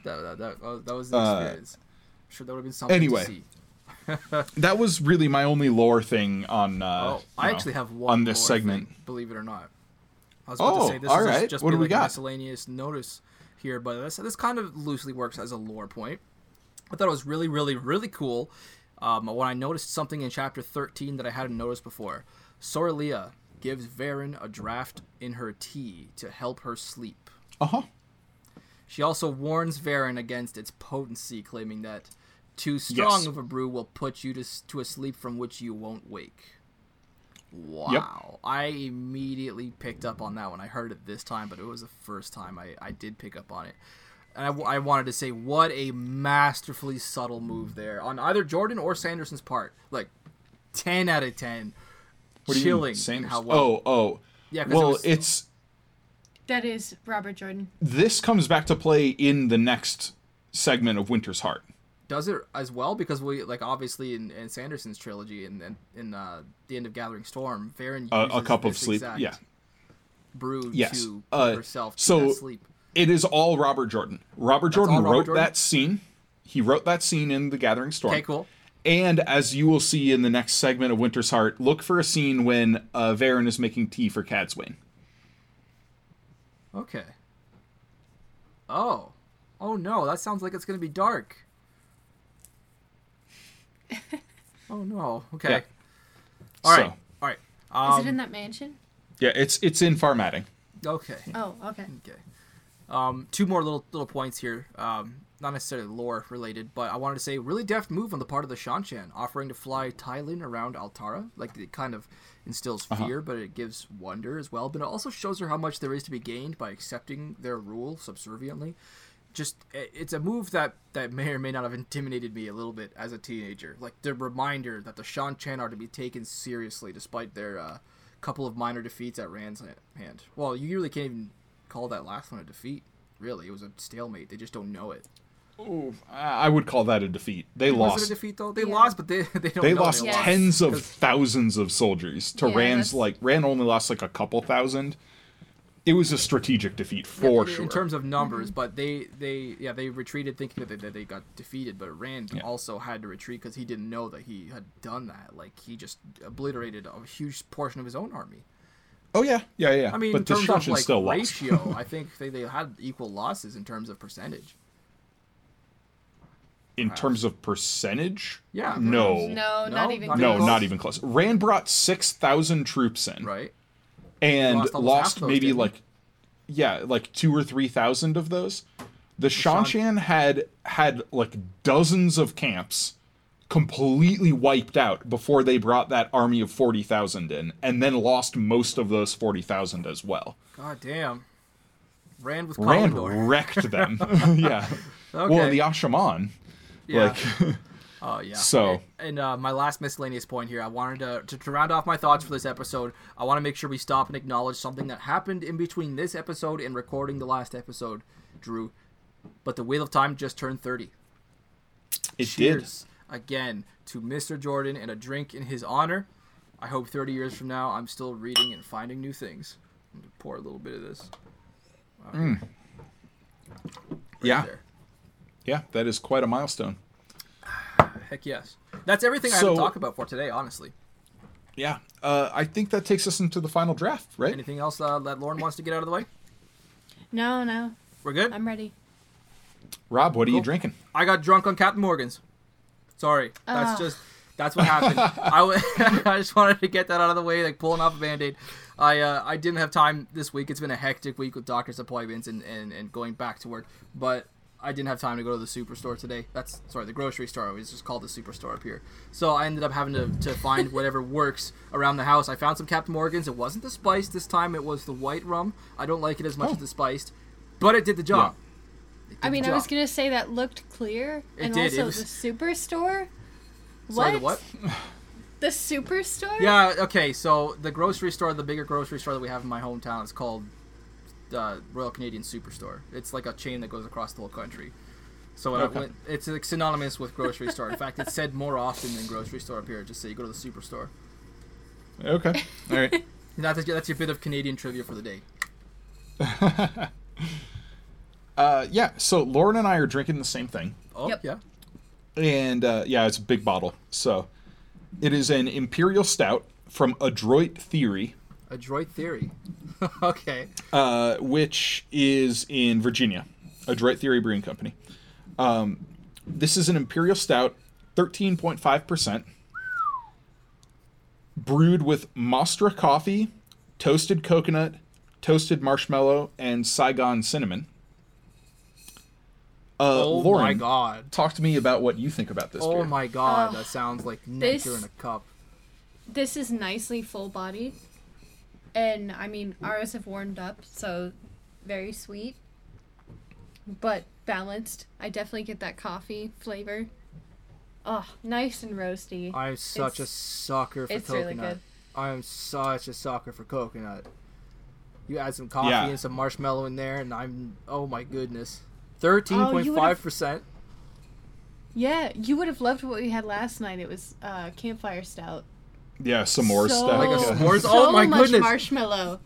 That that, that, uh, that was the Uh, experience. I'm sure that would have been something anyway. That was really my only lore thing on uh Oh, I know, actually have one on this segment. thing, believe it or not. I was about Oh, to say this all is right. just What do we got? a miscellaneous notice here, but this this kind of loosely works as a lore point. I thought it was really, really, really cool um, when I noticed something in chapter 13 that I hadn't noticed before. Sorilea gives Verin a draft in her tea to help her sleep. Uh-huh. She also warns Verin against its potency, claiming that too strong Yes. of a brew will put you to, to a sleep from which you won't wake. Wow. I immediately picked up on that when I heard it this time, but it was the first time I, I did pick up on it. And I, w- I wanted to say, what a masterfully subtle move there on either Jordan or Sanderson's part. Like, 10 out of 10. What do you Chilling mean, how well. Oh, oh. Yeah, 'cause it Well, was- it's That is Robert Jordan. this comes back to play in the next segment of Winter's Heart. Does it as well because we like obviously in, in Sanderson's trilogy and in, in, uh, the end of Gathering Storm, Verin A- a cup of sleep, yeah. brew Yes. to Uh, herself to so- sleep. It is all Robert Jordan. Robert Jordan Robert wrote Jordan? that scene. He wrote that scene in the Gathering Storm. Okay, cool. And as you will see in the next segment of Winter's Heart, look for a scene when uh, Verin is making tea for Cadsuane. Okay. Oh, oh no, that sounds like it's gonna be dark. oh no. Okay. Yeah. All right. So- All right. Is Um, it in that mansion? Yeah, it's it's in Far Madding. okay. Oh, okay. Okay. Um, two more little little points here. Um, not necessarily lore related, but I wanted to say really deft move on the part of the Seanchan, offering to fly Tylin around Altara. Like it kind of instills Uh-huh. fear, but it gives wonder as well. But it also shows her how much there is to be gained by accepting their rule subserviently. Just it's a move that that may or may not have intimidated me a little bit as a teenager. Like the reminder that the Seanchan are to be taken seriously despite their uh, couple of minor defeats at Rand's hand. Well, you really can't even call that last one a defeat. Really, it was a stalemate. They just don't know it. Ooh, I I would call that a defeat. They Was lost. it a defeat though? They Yeah. lost, but they they don't. They know lost they Yes. tens of thousands of soldiers to Yeah, Rand's that's- like Rand only lost like a couple thousand. It was a strategic defeat for in, sure. in terms of numbers, mm-hmm. but they they yeah they retreated thinking that they, that they got defeated, but Rand Yeah. also had to retreat because he didn't know that he had done that. Like he just obliterated a huge portion of his own army. oh yeah, yeah, yeah. I mean, but in the terms of like still ratio, I think they, they had equal losses in terms of percentage. in terms of percentage. Yeah. No. No, not even not No, not even close. Rand brought six thousand troops in, Right. And Lost lost, those, maybe like, yeah, like two or three thousand of those. The Shan- Seanchan had had like dozens of camps completely wiped out before they brought that army of forty thousand in, and then lost most of those forty thousand as well. God damn. Rand was Rand wrecked them. yeah. Okay. Well, the Asha'man, Yeah. like, Oh yeah. So- and uh, my last miscellaneous point here, I wanted to, to to round off my thoughts for this episode. I want to make sure we stop and acknowledge something that happened in between this episode and recording the last episode, Drew. But the Wheel of Time just turned thirty. it Cheers again to Mr. Jordan and a drink in his honor. I hope 30 years from now I'm still reading and finding new things. I'm gonna pour a little bit of this. did. right Yeah. there. Yeah, that is quite a milestone. Heck yes. That's everything I have to talk about for today, honestly. Yeah, uh, I think that takes us into the final draft, right? Anything else uh, that Lauren wants to get out of the way? No, no. We're good? I'm ready. Rob, what are Cool. you drinking? I got drunk on Captain Morgan's. Sorry, that's Ah. just that's what happened. I, w- I just wanted to get that out of the way, like pulling off a band-aid. I uh, I didn't have time this week. It's been a hectic week with doctor's appointments and, and, and going back to work. But I didn't have time to go to the superstore today. That's sorry, the grocery store. It was just called the superstore up here. So I ended up having to, to find whatever works around the house. I found some Captain Morgan's. It wasn't the spiced this time. It was the white rum. I don't like it as much Oh. as the spiced, but it did the job. It I mean, the I was gonna say that looked clear, It and did, it also was- the superstore. Sorry, the what? The superstore? Yeah, okay, so the grocery store, the bigger grocery store that we have in my hometown is called uh, Real Canadian Superstore. It's like a chain that goes across the whole country. So when I went, it's like synonymous with grocery store. In fact, it's said more often than grocery store up here. Just say you go to the superstore. Okay, all right. That's, that's your bit of Canadian trivia for the day. Uh, yeah, so Lauren and I are drinking the same thing, Oh, Yep. yeah. and uh, yeah, it's a big bottle. So it is an Imperial Stout from Adroit Theory, Adroit Theory. okay. uh, which is in Virginia, Adroit Theory Brewing Company. Um, this is an Imperial Stout, thirteen point five percent, brewed with Mostra coffee, toasted coconut, toasted marshmallow, and Saigon cinnamon. Uh, Oh Lauren, my god. talk to me about what you think about this Oh beer. my god, Oh, that sounds like nectar this- in a cup. This is nicely full bodied. And I mean, ours have warmed up, so very sweet. But balanced. I definitely get that coffee flavor. Oh, nice and roasty. I'm such a sucker for it's coconut. really good. I am such a sucker for coconut. You add some coffee Yeah. and some marshmallow in there, and I'm oh my goodness, thirteen point five percent. Yeah, you would have loved what we had last night. It was uh, campfire stout. Yeah, some more so, stuff. Like a s'mores- So Oh my much goodness. marshmallow.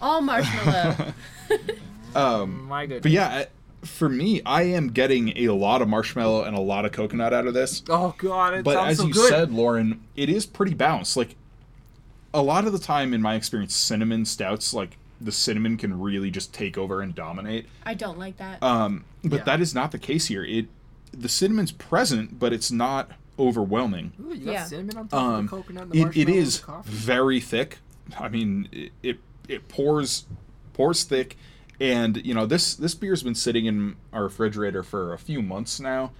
All marshmallow. Um, My goodness. but yeah, for me, I am getting a lot of marshmallow and a lot of coconut out of this. Oh god, it but sounds as so you good. said, Lauren, it is pretty balanced. Like a lot of the time, in my experience, cinnamon stouts, like the cinnamon can really just take over and dominate. I don't like that. Um, but Yeah. that is not the case here. It the cinnamon's present, but it's not overwhelming. Ooh, you got Yeah. cinnamon on top of Um, the coconut and the it, it marshmallow and is the very thick. I mean, it, it it pours pours thick, and you know this this beer's been sitting in our refrigerator for a few months now,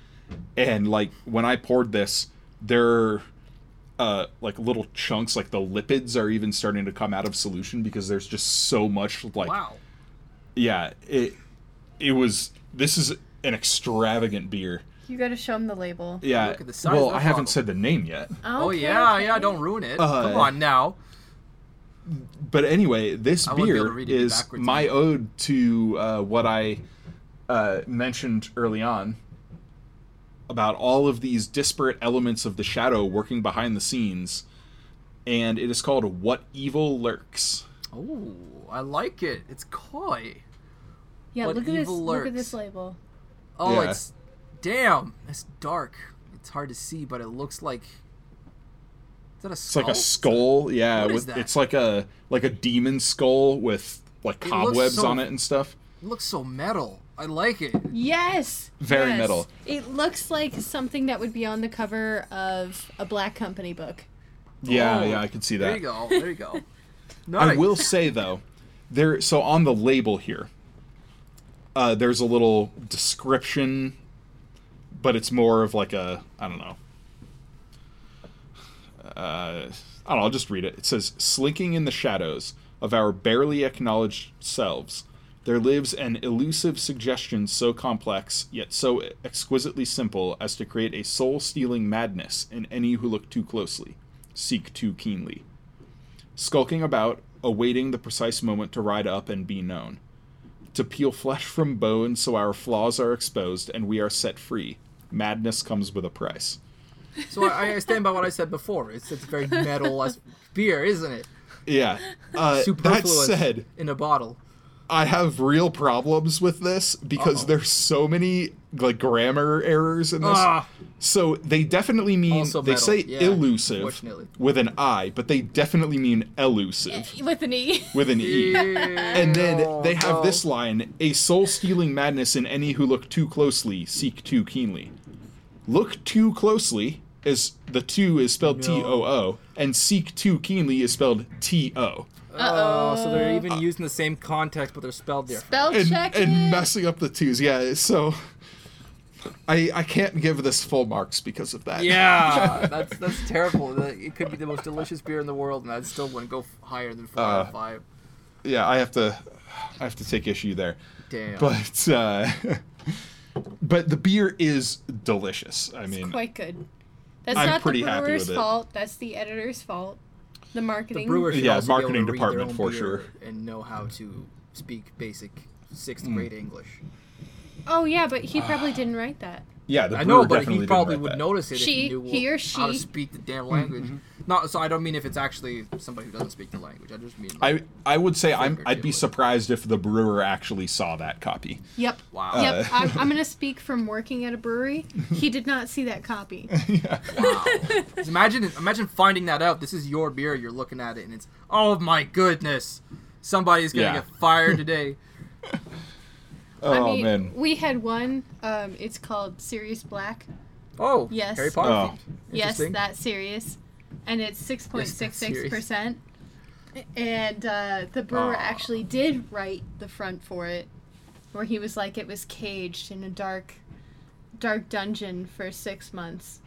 and like when I poured this, there uh like little chunks like the lipids are even starting to come out of solution because there's just so much like wow. yeah it it was this is an extravagant beer you gotta show them the label. yeah Look at the size well of that I haven't said the name yet Oh Okay, yeah, okay. yeah. Don't ruin it. Uh, Come on now. but anyway, this I wouldn't be able beer to read it is backwards my either. ode to uh, what I uh, mentioned early on about all of these disparate elements of the shadow working behind the scenes, and it is called "What Evil Lurks." Oh, I like it. It's coy. Yeah, What look at this. evil Look at this label. Oh, Yeah. it's damn. It's dark. It's hard to see, but it looks like. Is that a It's like a skull, yeah. What is with that? it's like a like a demon skull with like It cobwebs so- on it and stuff. It looks so metal. I like it. Yes. Very yes. metal. It looks like something that would be on the cover of a Black Company book. Yeah, Oh, yeah, I can see that. There you go. There you go. nice. I will say though, there so on the label here, uh, there's a little description, but it's more of like a I don't know. Uh, I don't know. I'll just read it. It says, "Slinking in the shadows of our barely acknowledged selves." There lives an elusive suggestion so complex, yet so exquisitely simple as to create a soul stealing madness in any who look too closely, seek too keenly skulking about, awaiting the precise moment to ride up and be known. To peel flesh from bone so our flaws are exposed and we are set free. Madness comes with a price. So I, I stand by what I said before. It's it's very metal as beer, isn't it? Yeah. Uh, that said, in a bottle. I have real problems with this because Uh-oh. there's so many like grammar errors in this. Ah, So they definitely mean Also they metal, say yeah, elusive with an I, but they definitely mean elusive With an E. with an E. And then they have no. this line a soul stealing madness in any who look too closely, seek too keenly. Look too closely is the two is spelled No. T O O, and seek too keenly is spelled T O. Oh, so they're even using the same context, but they're spelled different. Spell And, check and it. messing up the twos. Yeah, so I I can't give this full marks because of that. Yeah, that's that's terrible. It could be the most delicious beer in the world, and I still wouldn't go higher than four out Uh, of five. yeah, I have to I have to take issue there. Damn. But uh but the beer is delicious. I mean, Quite good. That's I'm not the pretty happy brewer's fault. That's the editor's fault. The the marketing. brewer should Yeah, also be able marketing to read department their for own sure. and know how to speak basic sixth Hmm. grade English. Oh yeah, but he probably didn't write that. yeah, the I brewer know, but he probably would that. notice it She- if he knew he or how to she. speak the damn Mm-hmm. Language. Not so I don't mean if it's actually somebody who doesn't speak the language. I just mean I like, I would say I'm. I'd be surprised if the brewer actually saw that copy. Yep. wow. Yep. Uh, I'm, I'm gonna speak from working at a brewery. He did not see that copy. Wow. Imagine imagine finding that out. This is your beer. You're looking at it, and it's oh my goodness, somebody's gonna Yeah. get fired today. Oh I mean, man. we had one. Um, it's called Sirius Black. Oh, Yes. Harry Potter. Oh. Yes, that serious, and it's six point six six serious. percent. And uh, the brewer Aw. actually did write the front for it, where he was like, it was caged in a dark, dark dungeon for six months,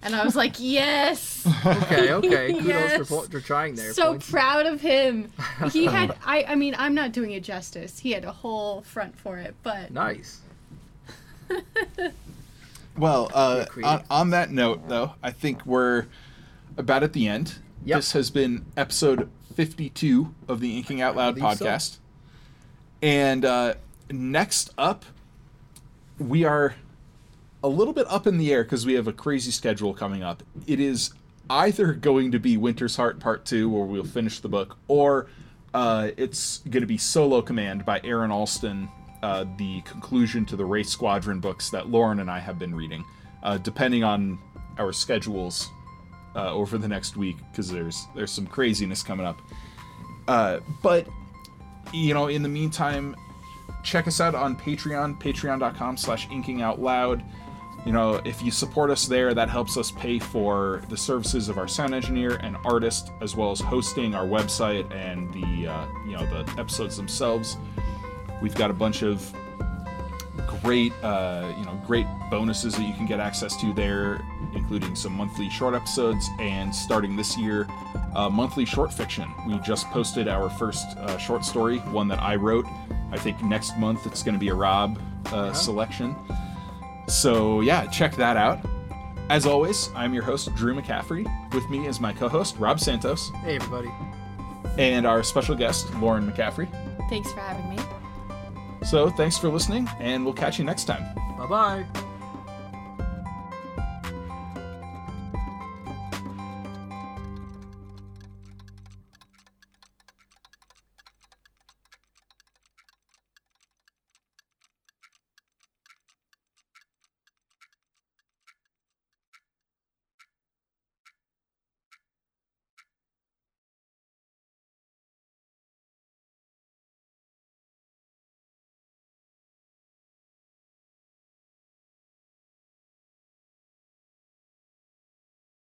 and I was like, yes. Okay, okay. Kudos Yes. for, for trying there. so Points. proud of him. He had, I, I mean, I'm not doing it justice. He had a whole front for it, but nice. Well, uh, on, on that note, though, I think we're about at the end. Yep. This has been episode 52 of the Inking Out Loud believe so. podcast. And uh, next up, we are a little bit up in the air because we have a crazy schedule coming up. It is either going to be Winter's Heart Part 2, where we'll finish the book, or uh, it's going to be Solo Command by Aaron Allston, uh, the conclusion to the Wraith Squadron books that Lauren and I have been reading, uh, depending on our schedules uh, over the next week, because there's there's some craziness coming up. Uh, but you know, in the meantime, check us out on Patreon, patreon.com slash inking out loud. You know, if you support us there, that helps us pay for the services of our sound engineer and artist, as well as hosting our website and the uh, you know the episodes themselves. We've got a bunch of great uh, you know great bonuses that you can get access to there, including some monthly short episodes and starting this year, uh, monthly short fiction. We just posted our first uh, short story, one that I wrote. I think next month it's going to be a Rob uh, selection. So yeah, check that out. As always, I'm your host Drew McCaffrey. With me is my co-host Rob Santos Hey, everybody. and our special guest Lauren McCaffrey. thanks for having me. So thanks for listening, and we'll catch you next time. Bye bye.